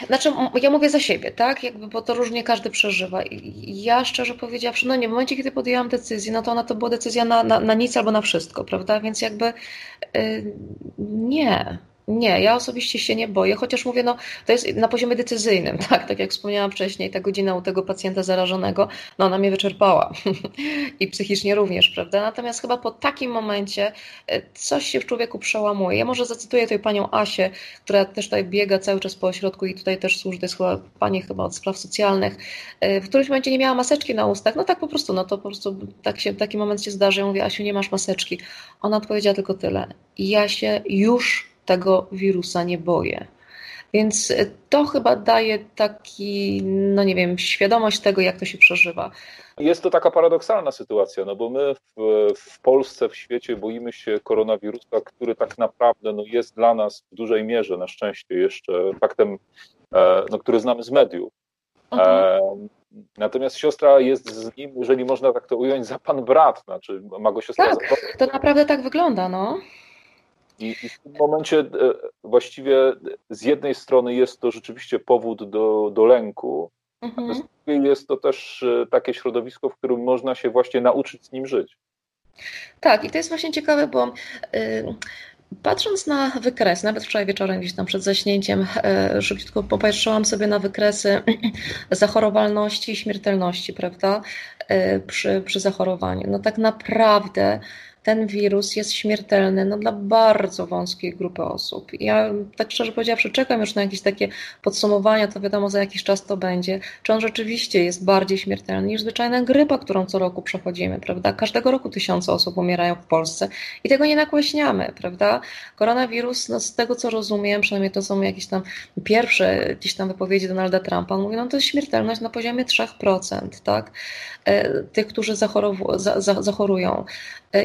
Znaczy, ja mówię za siebie, tak? Jakby, bo to różnie każdy przeżywa. Ja szczerze powiedziawszy, no nie, w momencie, kiedy podjęłam decyzję, no to ona to była decyzja na, na, na nic albo na wszystko, prawda? Więc jakby yy, nie. Nie, ja osobiście się nie boję, chociaż mówię, no to jest na poziomie decyzyjnym, tak, tak jak wspomniałam wcześniej, ta godzina u tego pacjenta zarażonego, no ona mnie wyczerpała i psychicznie również, prawda? Natomiast chyba po takim momencie e, coś się w człowieku przełamuje. Ja może zacytuję tutaj panią Asię, która też tutaj biega cały czas po ośrodku i tutaj też służy, jest chyba pani chyba od spraw socjalnych, e, w którymś momencie nie miała maseczki na ustach, no tak po prostu, no to po prostu tak się, taki moment się zdarzy, ja mówię, Asiu, nie masz maseczki. Ona odpowiedziała tylko tyle, ja się już tego wirusa nie boję. Więc to chyba daje taki, no nie wiem, świadomość tego, jak to się przeżywa. Jest to taka paradoksalna sytuacja, no bo my w, w Polsce, w świecie boimy się koronawirusa, który tak naprawdę no, jest dla nas w dużej mierze, na szczęście jeszcze faktem, e, no, który znamy z mediów. E, natomiast siostra jest z nim, jeżeli można tak to ująć, za pan brat, znaczy ma go siostra. Tak, to naprawdę tak wygląda, no. I, I, w tym momencie e, właściwie z jednej strony jest to rzeczywiście powód do, do lęku, mhm. a z drugiej jest to też e, takie środowisko, w którym można się właśnie nauczyć z nim żyć. Tak, i to jest właśnie ciekawe, bo yy, patrząc na wykres, nawet wczoraj wieczorem gdzieś tam przed zaśnięciem, yy, szybciutko popatrzyłam sobie na wykresy zachorowalności i śmiertelności, prawda, przy, przy zachorowaniu. No tak naprawdę ten wirus jest śmiertelny no, dla bardzo wąskiej grupy osób. Ja tak szczerze powiedziawszy czekam już na jakieś takie podsumowania, to wiadomo za jakiś czas to będzie, czy on rzeczywiście jest bardziej śmiertelny niż zwyczajna grypa, którą co roku przechodzimy, prawda? Każdego roku tysiące osób umierają w Polsce i tego nie nakłaśniamy, prawda? Koronawirus, no, z tego co rozumiem, przynajmniej to są jakieś tam pierwsze gdzieś tam wypowiedzi Donalda Trumpa, on mówi, no to jest śmiertelność na poziomie 3%, tak? właśnie tych, którzy zachorują.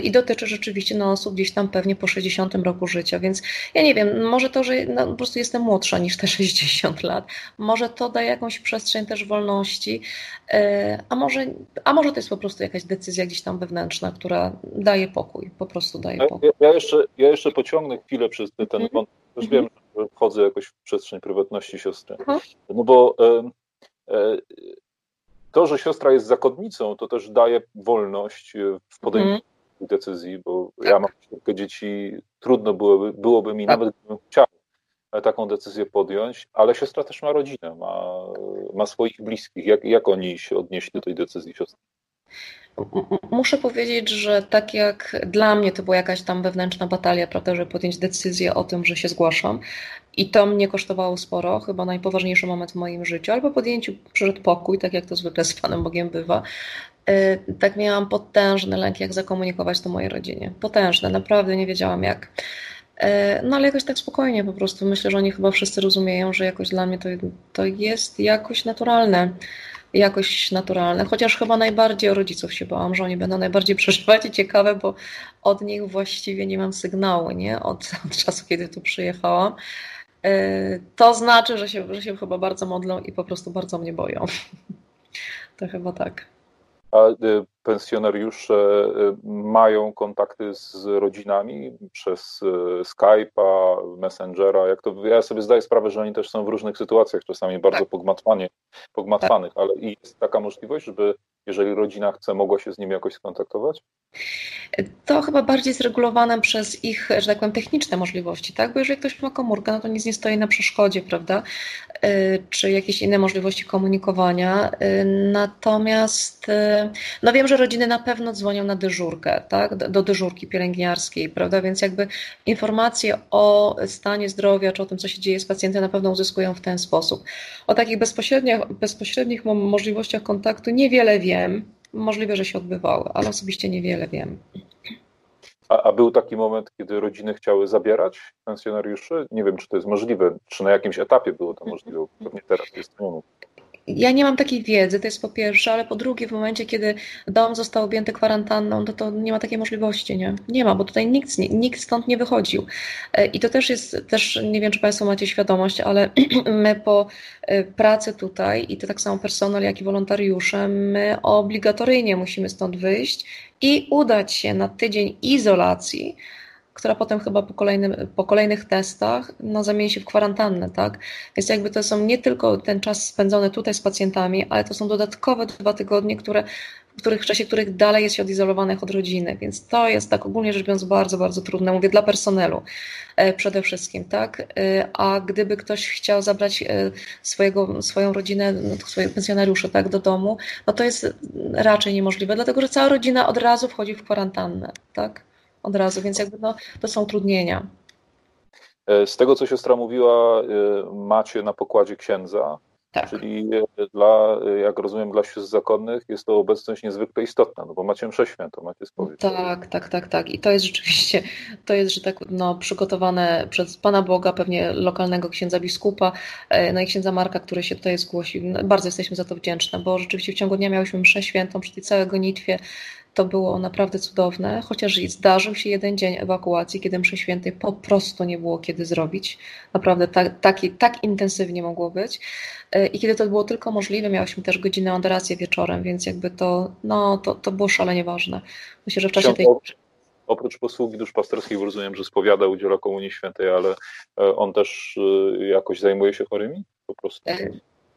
I dotyczy rzeczywiście no, osób gdzieś tam pewnie po 60 roku życia, więc ja nie wiem, może to, że no, po prostu jestem młodsza niż te 60 lat, może to daje jakąś przestrzeń też wolności, a może, a może to jest po prostu jakaś decyzja gdzieś tam wewnętrzna, która daje pokój, po prostu daje pokój. Ja, ja jeszcze, ja jeszcze pociągnę chwilę przez ten mm -hmm. wątek, już mm -hmm. wiem, że wchodzę jakoś w przestrzeń prywatności siostry, mm -hmm. no bo e, e, to, że siostra jest zakonnicą, to też daje wolność w podejmowaniu decyzji, bo tak. ja mam kilka dzieci, trudno byłoby, byłoby mi, tak. nawet gdybym chciał taką decyzję podjąć, ale siostra też ma rodzinę, ma, ma swoich bliskich. Jak, jak oni się odnieśli do tej decyzji siostry? Muszę powiedzieć, że tak jak dla mnie to była jakaś tam wewnętrzna batalia, prawda, żeby podjąć decyzję o tym, że się zgłaszam. I to mnie kosztowało sporo, chyba najpoważniejszy moment w moim życiu, albo podjęciu przyszedł pokój, tak jak to zwykle z Panem Bogiem bywa. E, tak miałam potężny lęk, jak zakomunikować to mojej rodzinie. Potężny, naprawdę nie wiedziałam jak. E, no ale jakoś tak spokojnie po prostu. Myślę, że oni chyba wszyscy rozumieją, że jakoś dla mnie to, to jest jakoś naturalne jakoś naturalne. Chociaż chyba najbardziej o rodziców się bałam, że oni będą najbardziej przeżywać i ciekawe, bo od nich właściwie nie mam sygnału, nie? Od, od czasu, kiedy tu przyjechałam. E, to znaczy, że się, że się chyba bardzo modlą i po prostu bardzo mnie boją. To chyba tak. Y, pensjonariusze y, mają kontakty z rodzinami przez y, Skype'a, Messengera. Jak to, ja sobie zdaję sprawę, że oni też są w różnych sytuacjach, czasami bardzo tak. pogmatwanych, tak. ale jest taka możliwość, żeby jeżeli rodzina chce, mogła się z nimi jakoś skontaktować? To chyba bardziej zregulowane przez ich, że tak powiem, techniczne możliwości, tak? Bo jeżeli ktoś ma komórkę, no to nic nie stoi na przeszkodzie, prawda? Y, czy jakieś inne możliwości komunikowania. Y, natomiast, y, no wiem, że rodziny na pewno dzwonią na dyżurkę, tak? Do dyżurki pielęgniarskiej, prawda? Więc jakby informacje o stanie zdrowia, czy o tym, co się dzieje z pacjentem, na pewno uzyskują w ten sposób. O takich bezpośrednich, bezpośrednich możliwościach kontaktu niewiele wiem wiem. Możliwe, że się odbywały, ale osobiście niewiele wiem. A, a, był taki moment, kiedy rodziny chciały zabierać pensjonariuszy? Nie wiem, czy to jest możliwe, czy na jakimś etapie było to możliwe, pewnie teraz jest moment. Ja nie mam takiej wiedzy, to jest po pierwsze, ale po drugie, w momencie, kiedy dom został objęty kwarantanną, to, to nie ma takiej możliwości, nie? Nie ma, bo tutaj nikt, nikt stąd nie wychodził. E, I to też jest, też nie wiem, czy Państwo macie świadomość, ale my po e, pracy tutaj, i to tak samo personel, jak i wolontariusze, my obligatoryjnie musimy stąd wyjść i udać się na tydzień izolacji, która potem chyba po, kolejnym, po kolejnych testach no, zamieni się w kwarantannę, tak? Więc jakby to są nie tylko ten czas spędzony tutaj z pacjentami, ale to są dodatkowe dwa tygodnie, które w, których, w czasie których dalej jest się odizolowanych od rodziny, więc to jest tak ogólnie rzecz biorąc bardzo, bardzo trudne, mówię dla personelu e, przede wszystkim, tak, e, a gdyby ktoś chciał zabrać e, swojego, swoją rodzinę, no, swoich pensjonariuszy, tak, do domu, no to jest raczej niemożliwe, dlatego, że cała rodzina od razu wchodzi w kwarantannę, tak od razu, więc jakby no, to są utrudnienia. E, z tego, co siostra mówiła, e, macie na pokładzie księdza, tak. czyli e, dla, jak rozumiem, dla sióstr zakonnych jest to obecność niezwykle istotna, no bo macie mszę świętą, macie spowiedź. Tak, tak, tak, tak. I to jest rzeczywiście, to jest, że tak, no, przygotowane przez Pana Boga, pewnie lokalnego księdza biskupa, no i księdza Marka, który się tutaj zgłosił. No, bardzo jesteśmy za to wdzięczne, bo rzeczywiście w ciągu dnia miałyśmy mszę świętą przy tej całej gonitwie, to było naprawdę cudowne, chociaż zdarzył się jeden dzień ewakuacji, kiedy mszy świętej po prostu nie było kiedy zrobić. Naprawdę tak, tak, tak intensywnie mogło być. E, I kiedy to było tylko możliwe, miałyśmy też godzinę adoracji wieczorem, więc jakby to, no, to, to było szalenie ważne. Myślę, że w czasie tej... Oprócz posługi duszpasterskiej rozumiem, że spowiada, udziela Komunii Świętej, ale e, on też e, jakoś zajmuje się chorymi? Po prostu.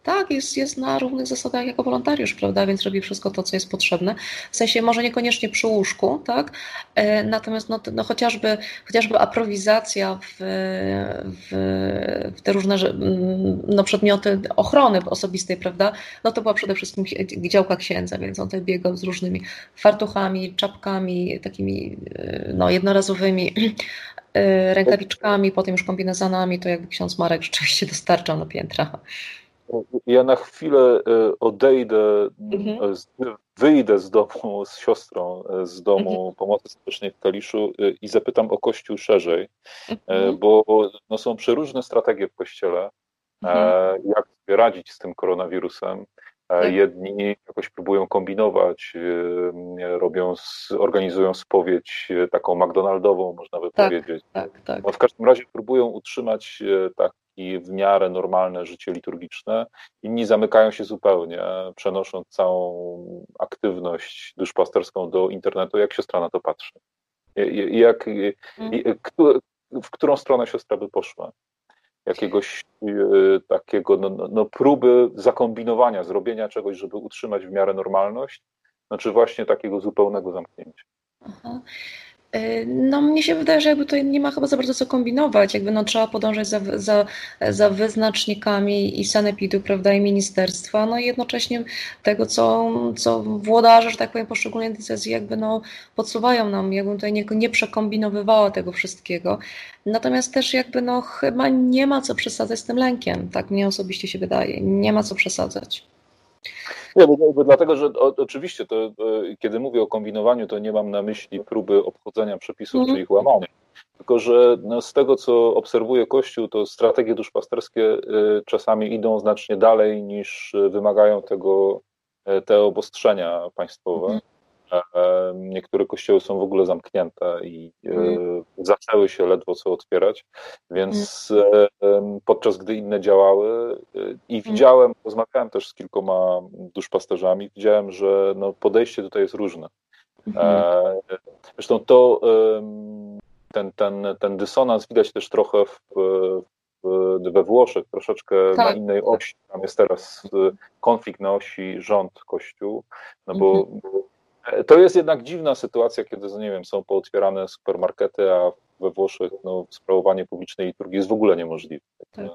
Tak, jest, jest na równych zasadach jako wolontariusz, prawda, więc robi wszystko to, co jest potrzebne. W sensie może niekoniecznie przy łóżku, tak, e, natomiast no, no chociażby, chociażby aprowizacja w, w, w, te różne no, przedmioty ochrony osobistej, prawda, no to była przede wszystkim działka księdza, więc on tutaj biegał z różnymi fartuchami, czapkami, takimi e, no, jednorazowymi e, rękawiczkami, potem już kombinezonami, to jakby ksiądz Marek rzeczywiście dostarczał na piętra. Ja na chwilę e, odejdę, mhm. E, wyjdę z domu z siostrą e, z domu mhm. pomocy społecznej w Kaliszu i zapytam o Kościół szerzej, mhm. bo no, są przeróżne strategie w Kościele, mhm. jak sobie radzić z tym koronawirusem. Tak. Jedni jakoś próbują kombinować, robią, organizują spowiedź taką McDonaldową, można by tak, powiedzieć. Tak, tak. No w każdym razie próbują utrzymać taki w miarę normalne życie liturgiczne. Inni zamykają się zupełnie, przenosząc całą aktywność duszpasterską do internetu. Jak siostra na to patrzy? Jak, hmm. w którą stronę siostra by poszła? jakiegoś y, takiego no, no, no, próby zakombinowania, zrobienia czegoś, żeby utrzymać w miarę normalność, znaczy właśnie takiego zupełnego zamknięcia. Aha. Y, no, mnie się wydaje, że jakby to nie ma chyba za bardzo co kombinować. Jakby no, trzeba podążać za, za, za wyznacznikami i sanepidu, prawda, i ministerstwa, no i jednocześnie tego, co, co włodarze, że tak powiem, poszczególnych decyzji jakby no, podsuwają nam. Jakbym tutaj nie, nie przekombinowywała tego wszystkiego. Natomiast też jakby no chyba nie ma co przesadzać z tym lękiem. Tak mnie osobiście się wydaje. Nie ma co przesadzać. Nie, bo, bo dlatego, że o, oczywiście to, e, kiedy mówię o kombinowaniu, to nie mam na myśli próby obchodzenia przepisów mm. czy ich łamania. Tylko, że no, z tego, co obserwuje Kościół, to strategie duszpasterskie y, czasami idą znacznie dalej niż wymagają tego te obostrzenia państwowe. Mm. Niektóre kościoły są w ogóle zamknięte i mm. zaczęły się ledwo co otwierać, więc mm. podczas gdy inne działały i mhm. widziałem, rozmawiałem też z kilkoma duszpasterzami, widziałem, że no podejście tutaj jest różne. Mm. Zresztą to ten, ten, ten dysonans widać też trochę w, w, we Włoszech, troszeczkę tak. na innej osi. Tam jest teraz konflikt na osi rząd-kościół, no bo mhm. To jest jednak dziwna sytuacja, kiedy, no nie wiem, są pootwierane supermarkety, a we Włoszech no, sprawowanie publicznej liturgii jest w ogóle niemożliwe. Tak.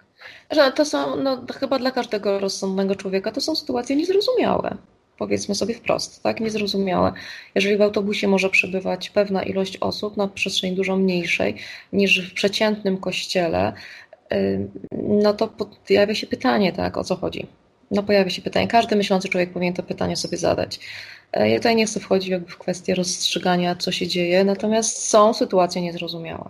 Że to są, no, chyba dla każdego rozsądnego człowieka, to są sytuacje niezrozumiałe. Powiedzmy sobie wprost, tak? Niezrozumiałe. Jeżeli w autobusie może przebywać pewna ilość osób na przestrzeni dużo mniejszej niż w przeciętnym kościele, no to pojawia się pytanie, tak, o co chodzi. No pojawia się pytanie. Każdy myślący człowiek powinien to pytanie sobie zadać. E, ja tutaj nie chcę wchodzić jakby w kwestię rozstrzygania, co się dzieje, natomiast są sytuacje niezrozumiałe.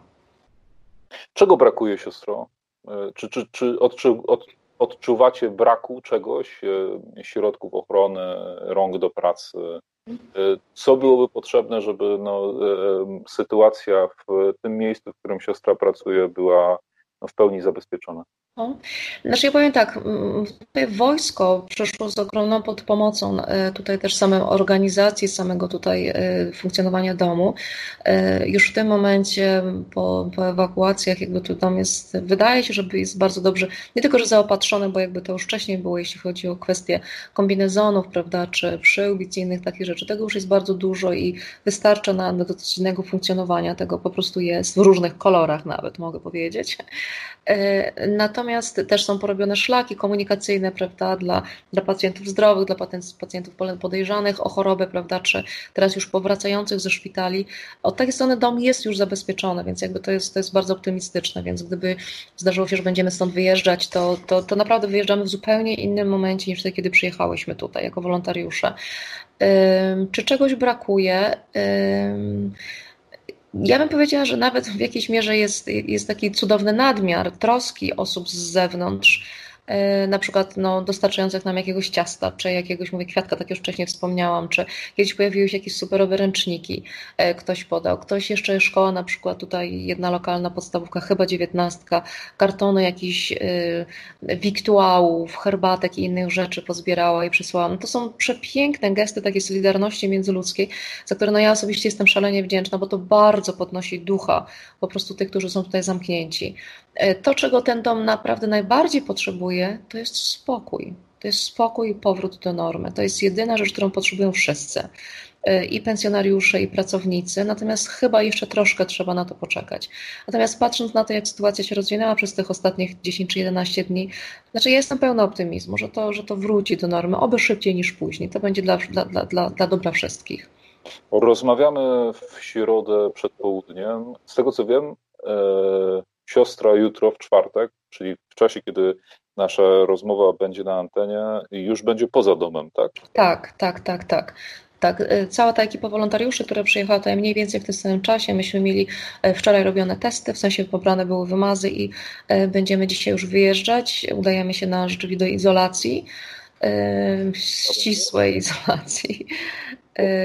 Czego brakuje, siostro? E, czy, czy, czy odczu, od, odczuwacie braku czegoś, e, środków ochrony, rąk do pracy? Co byłoby potrzebne, żeby no, sytuacja w tym miejscu, w którym siostra pracuje, była no, w pełni zabezpieczona? Znaczy ja powiem tak, tutaj wojsko przeszło z ogromną podpomocą e, tutaj też samej organizacji, samego tutaj e, funkcjonowania domu. E, już w tym momencie po, po ewakuacjach jakby tu dom jest, wydaje się, że jest bardzo dobrze, nie tylko, że zaopatrzony, bo jakby to już wcześniej było, jeśli chodzi o kwestie kombinezonów, prawda, czy przyłbic i innych takich rzeczy, tego już jest bardzo dużo i wystarcza na, do codziennego funkcjonowania, tego po prostu jest w różnych kolorach nawet, mogę powiedzieć. Natomiast Natomiast też są porobione szlaki komunikacyjne, prawda, dla, dla pacjentów zdrowych, dla pacjentów podejrzanych o chorobę, prawda, czy teraz już powracających ze szpitali. Od takiej strony dom jest już zabezpieczony, więc jakby to jest, to jest bardzo optymistyczne, więc gdyby zdarzyło się, że będziemy stąd wyjeżdżać, to, to, to naprawdę wyjeżdżamy w zupełnie innym momencie niż wtedy, kiedy przyjechałyśmy tutaj jako wolontariusze. Czy czegoś brakuje? Ja bym powiedziała, że nawet w jakiejś mierze jest, jest taki cudowny nadmiar troski osób z zewnątrz na przykład no, dostarczających nam jakiegoś ciasta, czy jakiegoś, mówię, kwiatka, tak już wcześniej wspomniałam, czy kiedyś pojawiły się jakieś superowe ręczniki, e, ktoś podał, ktoś jeszcze szkoła, na przykład tutaj jedna lokalna podstawówka, chyba dziewiętnastka, kartony jakichś y, wiktuałów, herbatek i innych rzeczy pozbierała i przysłała. No, to są przepiękne gesty takiej solidarności międzyludzkiej, za które no, ja osobiście jestem szalenie wdzięczna, bo to bardzo podnosi ducha po prostu tych, którzy są tutaj zamknięci. To, czego ten dom naprawdę najbardziej potrzebuje, to jest spokój. To jest spokój i powrót do normy. To jest jedyna rzecz, którą potrzebują wszyscy. E, I pensjonariusze, i pracownicy, natomiast chyba jeszcze troszkę trzeba na to poczekać. Natomiast patrząc na to, jak sytuacja się rozwinęła przez tych ostatnich 10 czy 11 dni, znaczy ja jestem pełna optymizmu, że to, że to wróci do normy, oby szybciej niż później. To będzie dla, dla, dla, dla dobra wszystkich. Rozmawiamy w środę przed południem. Z tego co wiem, e, siostra jutro w czwartek, czyli w czasie, kiedy nasza rozmowa będzie na antenie, już będzie poza domem, tak? Tak, tak, tak, tak. Tak, y, cała ta ekipa wolontariuszy, która przyjechała tutaj mniej więcej w tym samym czasie, myśmy mieli y, wczoraj robione testy, w sensie pobrane były wymazy i y, będziemy dzisiaj już wyjeżdżać. Udajemy się na rzeczywiście do izolacji. ścisłej izolacji.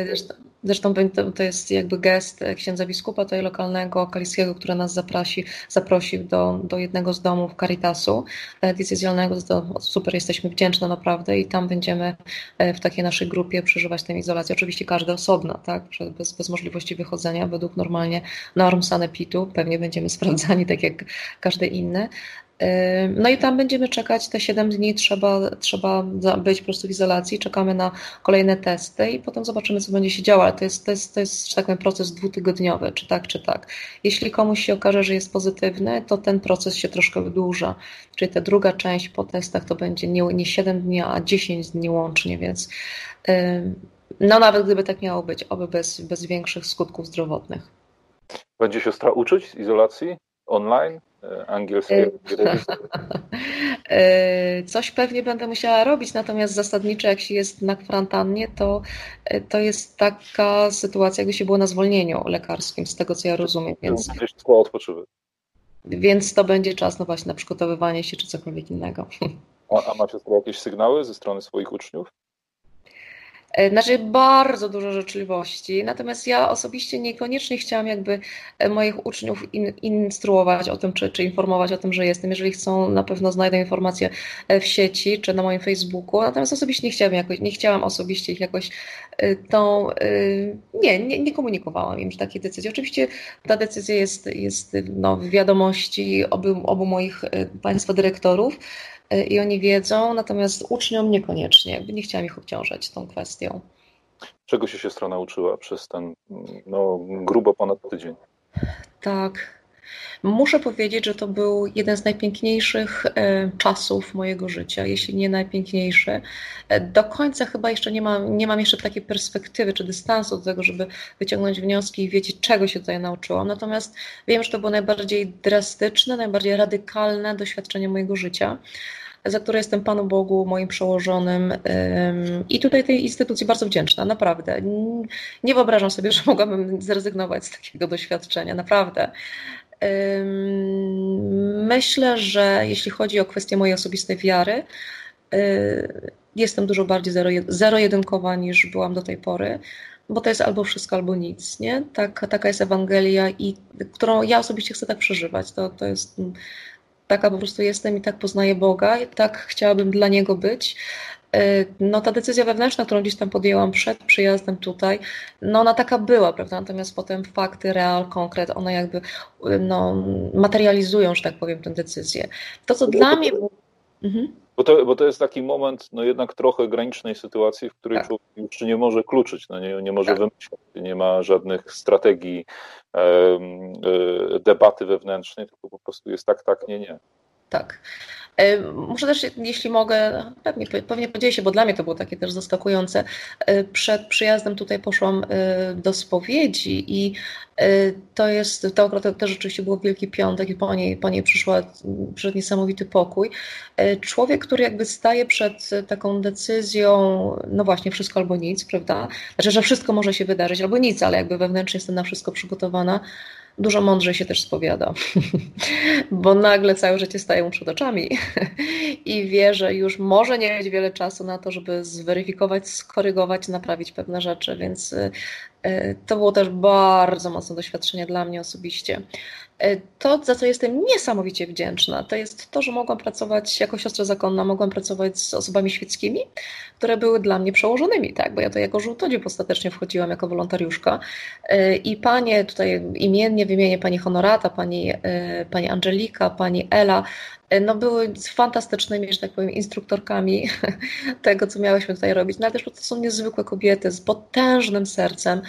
Zresztą Zresztą to jest jakby gest księdza biskupa tutaj lokalnego, kaliskiego, który nas zaprosi, zaprosił do, do jednego z domów Caritasu e, decyzjonalnego. To super, jesteśmy wdzięczne naprawdę i tam będziemy e, w takiej naszej grupie przeżywać tę izolację. Oczywiście każdy osobno, tak? Bez, bez możliwości wychodzenia według normalnie norm sanepitu. Pewnie będziemy sprawdzani tak jak każdy inny. No i tam będziemy czekać te 7 dni, trzeba, trzeba być po prostu w izolacji, czekamy na kolejne testy i potem zobaczymy, co będzie się działo, ale to jest, to jest, to jest tak powiem, proces dwutygodniowy, czy tak, czy tak. Jeśli komuś się okaże, że jest pozytywny, to ten proces się troszkę wydłuża, czyli ta druga część po testach to będzie nie, nie 7 dni, a 10 dni łącznie, więc no nawet gdyby tak miało być, oby bez, bez większych skutków zdrowotnych. Będzie siostra uczyć izolacji online? E, angielskiego. E, coś pewnie będę musiała robić, natomiast zasadniczo jak się jest na kwarantannie, to, e, to jest taka sytuacja, jakby się było na zwolnieniu lekarskim, z tego co ja rozumiem. Więc. Więc to będzie czas no właśnie na przygotowywanie się czy cokolwiek innego. A, a macie jakieś sygnały ze strony swoich uczniów? E, znaczy bardzo dużo życzliwości, natomiast ja osobiście niekoniecznie chciałam jakby e, moich uczniów in, instruować o tym, czy, czy informować o tym, że jestem. Jeżeli chcą, na pewno znajdą informacje e, w sieci, czy na moim Facebooku, natomiast osobiście nie chciałam, jakoś, nie chciałam osobiście ich jakoś tą, nie, nie, nie komunikowałam im takie decyzje. Oczywiście ta decyzja jest, jest no, w wiadomości obu, obu moich Państwa dyrektorów, i oni wiedzą, natomiast uczniom niekoniecznie. Nie chciałam ich obciążać tą kwestią. Czego się siostra nauczyła przez ten no, grubo ponad tydzień? Tak. Muszę powiedzieć, że to był jeden z najpiękniejszych e, czasów mojego życia, jeśli nie najpiękniejszy. E, do końca chyba jeszcze nie mam, nie mam jeszcze takiej perspektywy czy dystansu do tego, żeby wyciągnąć wnioski i wiedzieć, czego się tutaj nauczyłam. Natomiast wiem, że to było najbardziej drastyczne, najbardziej radykalne doświadczenie mojego życia za które jestem Panu Bogu, moim przełożonym i tutaj tej instytucji bardzo wdzięczna, naprawdę. Nie wyobrażam sobie, że mogłabym zrezygnować z takiego doświadczenia, naprawdę. Myślę, że jeśli chodzi o kwestię mojej osobistej wiary, y, jestem dużo bardziej zero-jedynkowa niż byłam do tej pory, bo to jest albo wszystko, albo nic, nie? Tak, taka jest Ewangelia, i którą ja osobiście chcę tak przeżywać. To, to jest taka po prostu jestem i tak poznaję Boga, i tak chciałabym dla Niego być. Y, no ta decyzja wewnętrzna, którą gdzieś tam podjęłam przed przyjazdem tutaj, no ona taka była, prawda? Natomiast potem fakty, real, konkret, one jakby no, materializują, że tak powiem, tę decyzję. To, co dla mnie było... Mhm. Bo to, bo to jest taki moment, no jednak trochę granicznej sytuacji, w której tak. człowiek już nie może kluczyć, no nie, nie może tak. wymyślać, nie ma żadnych strategii e, e, debaty wewnętrznej, tylko po prostu jest tak, tak, nie, nie. Tak. E, muszę też, jeśli mogę, pewnie, pewnie podzielę się, bo dla mnie to było takie też zaskakujące. E, przed przyjazdem tutaj poszłam e, do spowiedzi i to jest, to akurat też rzeczywiście było Wielki Piątek i po niej, po niej przyszła, przed niesamowity pokój. Człowiek, który jakby staje przed taką decyzją, no właśnie, wszystko albo nic, prawda? Znaczy, że wszystko może się wydarzyć albo nic, ale jakby wewnętrznie jestem na wszystko przygotowana dużo mądrzej się też spowiada, bo nagle całe życie staje mu przed oczami i wie, że już może nie mieć wiele czasu na to, żeby zweryfikować, skorygować, naprawić pewne rzeczy, więc y, y, to było też bardzo mocne doświadczenie dla mnie osobiście. E, to, za co jestem niesamowicie wdzięczna, to jest to, że mogłam pracować jako siostra zakonna, mogłam pracować z osobami świeckimi, które były dla mnie przełożonymi, tak, bo ja to jako żółtodziób ostatecznie wchodziłam jako wolontariuszka e, i panie, tutaj imiennie wymienię pani Honorata, pani, e, pani Angelika, pani Ela, no były fantastycznymi, że tak powiem, instruktorkami tego, co miałyśmy tutaj robić. No ale też to są niezwykłe kobiety z potężnym sercem,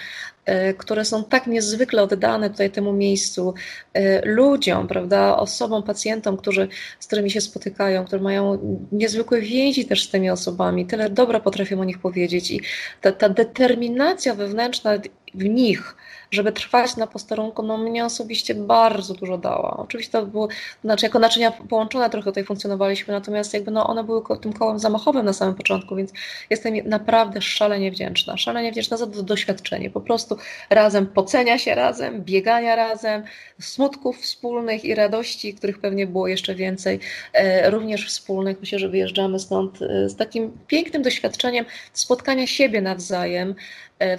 które są tak niezwykle oddane tutaj temu miejscu, e, ludziom, prawda, osobom, pacjentom, którzy, z którymi się spotykają, którzy mają niezwykłe więzi też z tymi osobami, tyle dobra potrafią o nich powiedzieć i ta, ta determinacja wewnętrzna w nich, żeby trwać na posterunku, no mnie osobiście bardzo dużo dała. Oczywiście to było, znaczy jako naczynia połączone trochę tutaj funkcjonowaliśmy, natomiast jakby no one były tym kołem zamachowym na samym początku, więc jestem naprawdę szalenie wdzięczna. Szalenie wdzięczna za to doświadczenie. Po prostu razem pocenia się razem, biegania razem, smutków wspólnych i radości, których pewnie było jeszcze więcej, e, również wspólnych. Myślę, że wyjeżdżamy stąd e, z takim pięknym doświadczeniem spotkania siebie nawzajem,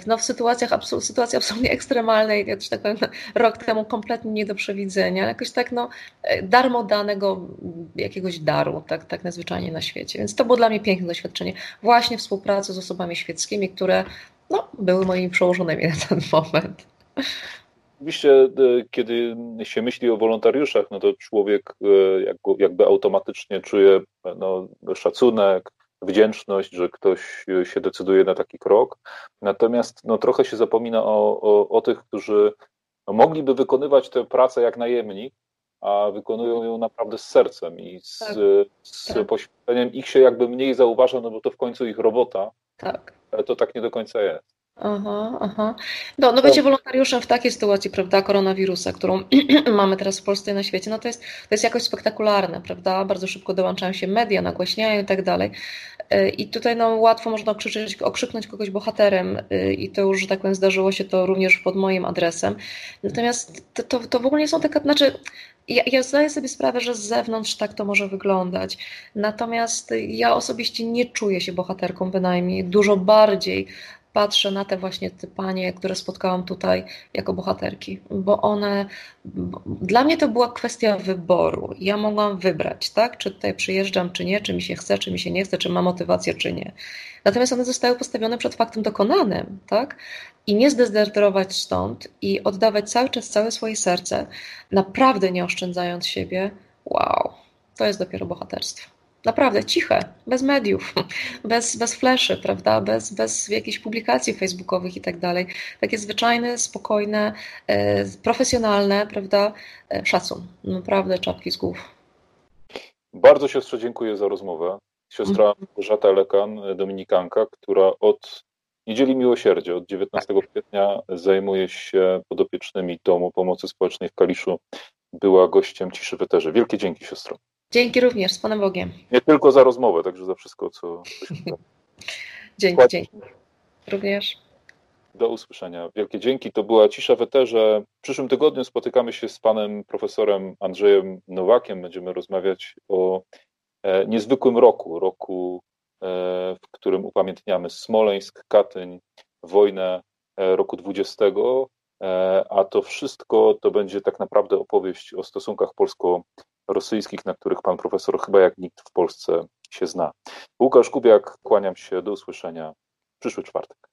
no, w sytuacjach, sytuacji absolutnie ekstremalnej, ja też tak powiem, rok temu kompletnie nie do przewidzenia, jakoś tak no, e, darmo danego jakiegoś daru, tak, tak najzwyczajniej na świecie. Więc to było dla mnie piękne doświadczenie. Właśnie współpracy z osobami świeckimi, które no, były moimi przełożonymi na ten moment. Oczywiście, e, kiedy się myśli o wolontariuszach, no to człowiek jakby automatycznie czuje no, szacunek, wdzięczność, że ktoś się decyduje na taki krok. Natomiast no, trochę się zapomina o, o, o tych, którzy no, mogliby wykonywać tę pracę jak najemnik, a wykonują ją naprawdę z sercem i z, tak, z tak. poświęceniem. Ich się jakby mniej zauważa, no bo to w końcu ich robota. Tak. Ale to tak nie do końca jest. Aha, aha. No, no bycie wolontariuszem w takiej sytuacji, prawda, koronawirusa, którą mamy teraz w Polsce i na świecie, no to jest, to jest jakoś spektakularne, prawda? Bardzo szybko dołączają się media, nagłaśniają i tak dalej. E, I tutaj no, łatwo można okrzyczeć, okrzyknąć kogoś bohaterem e, i to już, że tak powiem, zdarzyło się to również pod moim adresem. Natomiast to, to, to w ogóle nie są takie, znaczy ja, ja, zdaję sobie sprawę, że z zewnątrz tak to może wyglądać. Natomiast ja osobiście nie czuję się bohaterką bynajmniej. Dużo bardziej patrzę na te właśnie te panie, które spotkałam tutaj jako bohaterki, bo one, dla mnie to była kwestia wyboru. Ja mogłam wybrać, tak, czy tutaj przyjeżdżam, czy nie, czy mi się chce, czy mi się nie chce, czy mam motywację, czy nie. Natomiast one zostały postawione przed faktem dokonanym, tak, i nie zdezerterować stąd i oddawać cały czas całe swoje serce, naprawdę nie oszczędzając siebie, wow, to jest dopiero bohaterstwo naprawdę ciche, bez mediów, bez, bez fleszy, prawda, bez, bez jakichś publikacji facebookowych i tak dalej. Takie zwyczajne, spokojne, e, profesjonalne, prawda, e, szacun. Naprawdę czapki z głów. Bardzo siostrze dziękuję za rozmowę. Siostra. Małgorzata Lekan, dominikanka, która od Niedzieli Miłosierdzia, od 19 kwietnia zajmuje się podopiecznymi Domu Pomocy Społecznej w Kaliszu. Była gościem Ciszy Weterze. Wielkie dzięki siostro. Dzięki również, z Panem Bogiem. Nie tylko za rozmowę, także za wszystko, co. dzięki, dzięki. Również. Do usłyszenia. Wielkie dzięki. To była cisza w eterze. W przyszłym tygodniu spotykamy się z panem profesorem Andrzejem Nowakiem. Będziemy rozmawiać o e, niezwykłym roku, roku, e, w którym upamiętniamy Smoleńsk, Katyń, wojnę e, roku 20. E, a to wszystko to będzie tak naprawdę opowieść o stosunkach polsko rosyjskich, na których pan profesor chyba jak nikt w Polsce się zna. Łukasz Kubiak, kłaniam się, do usłyszenia przyszły czwartek.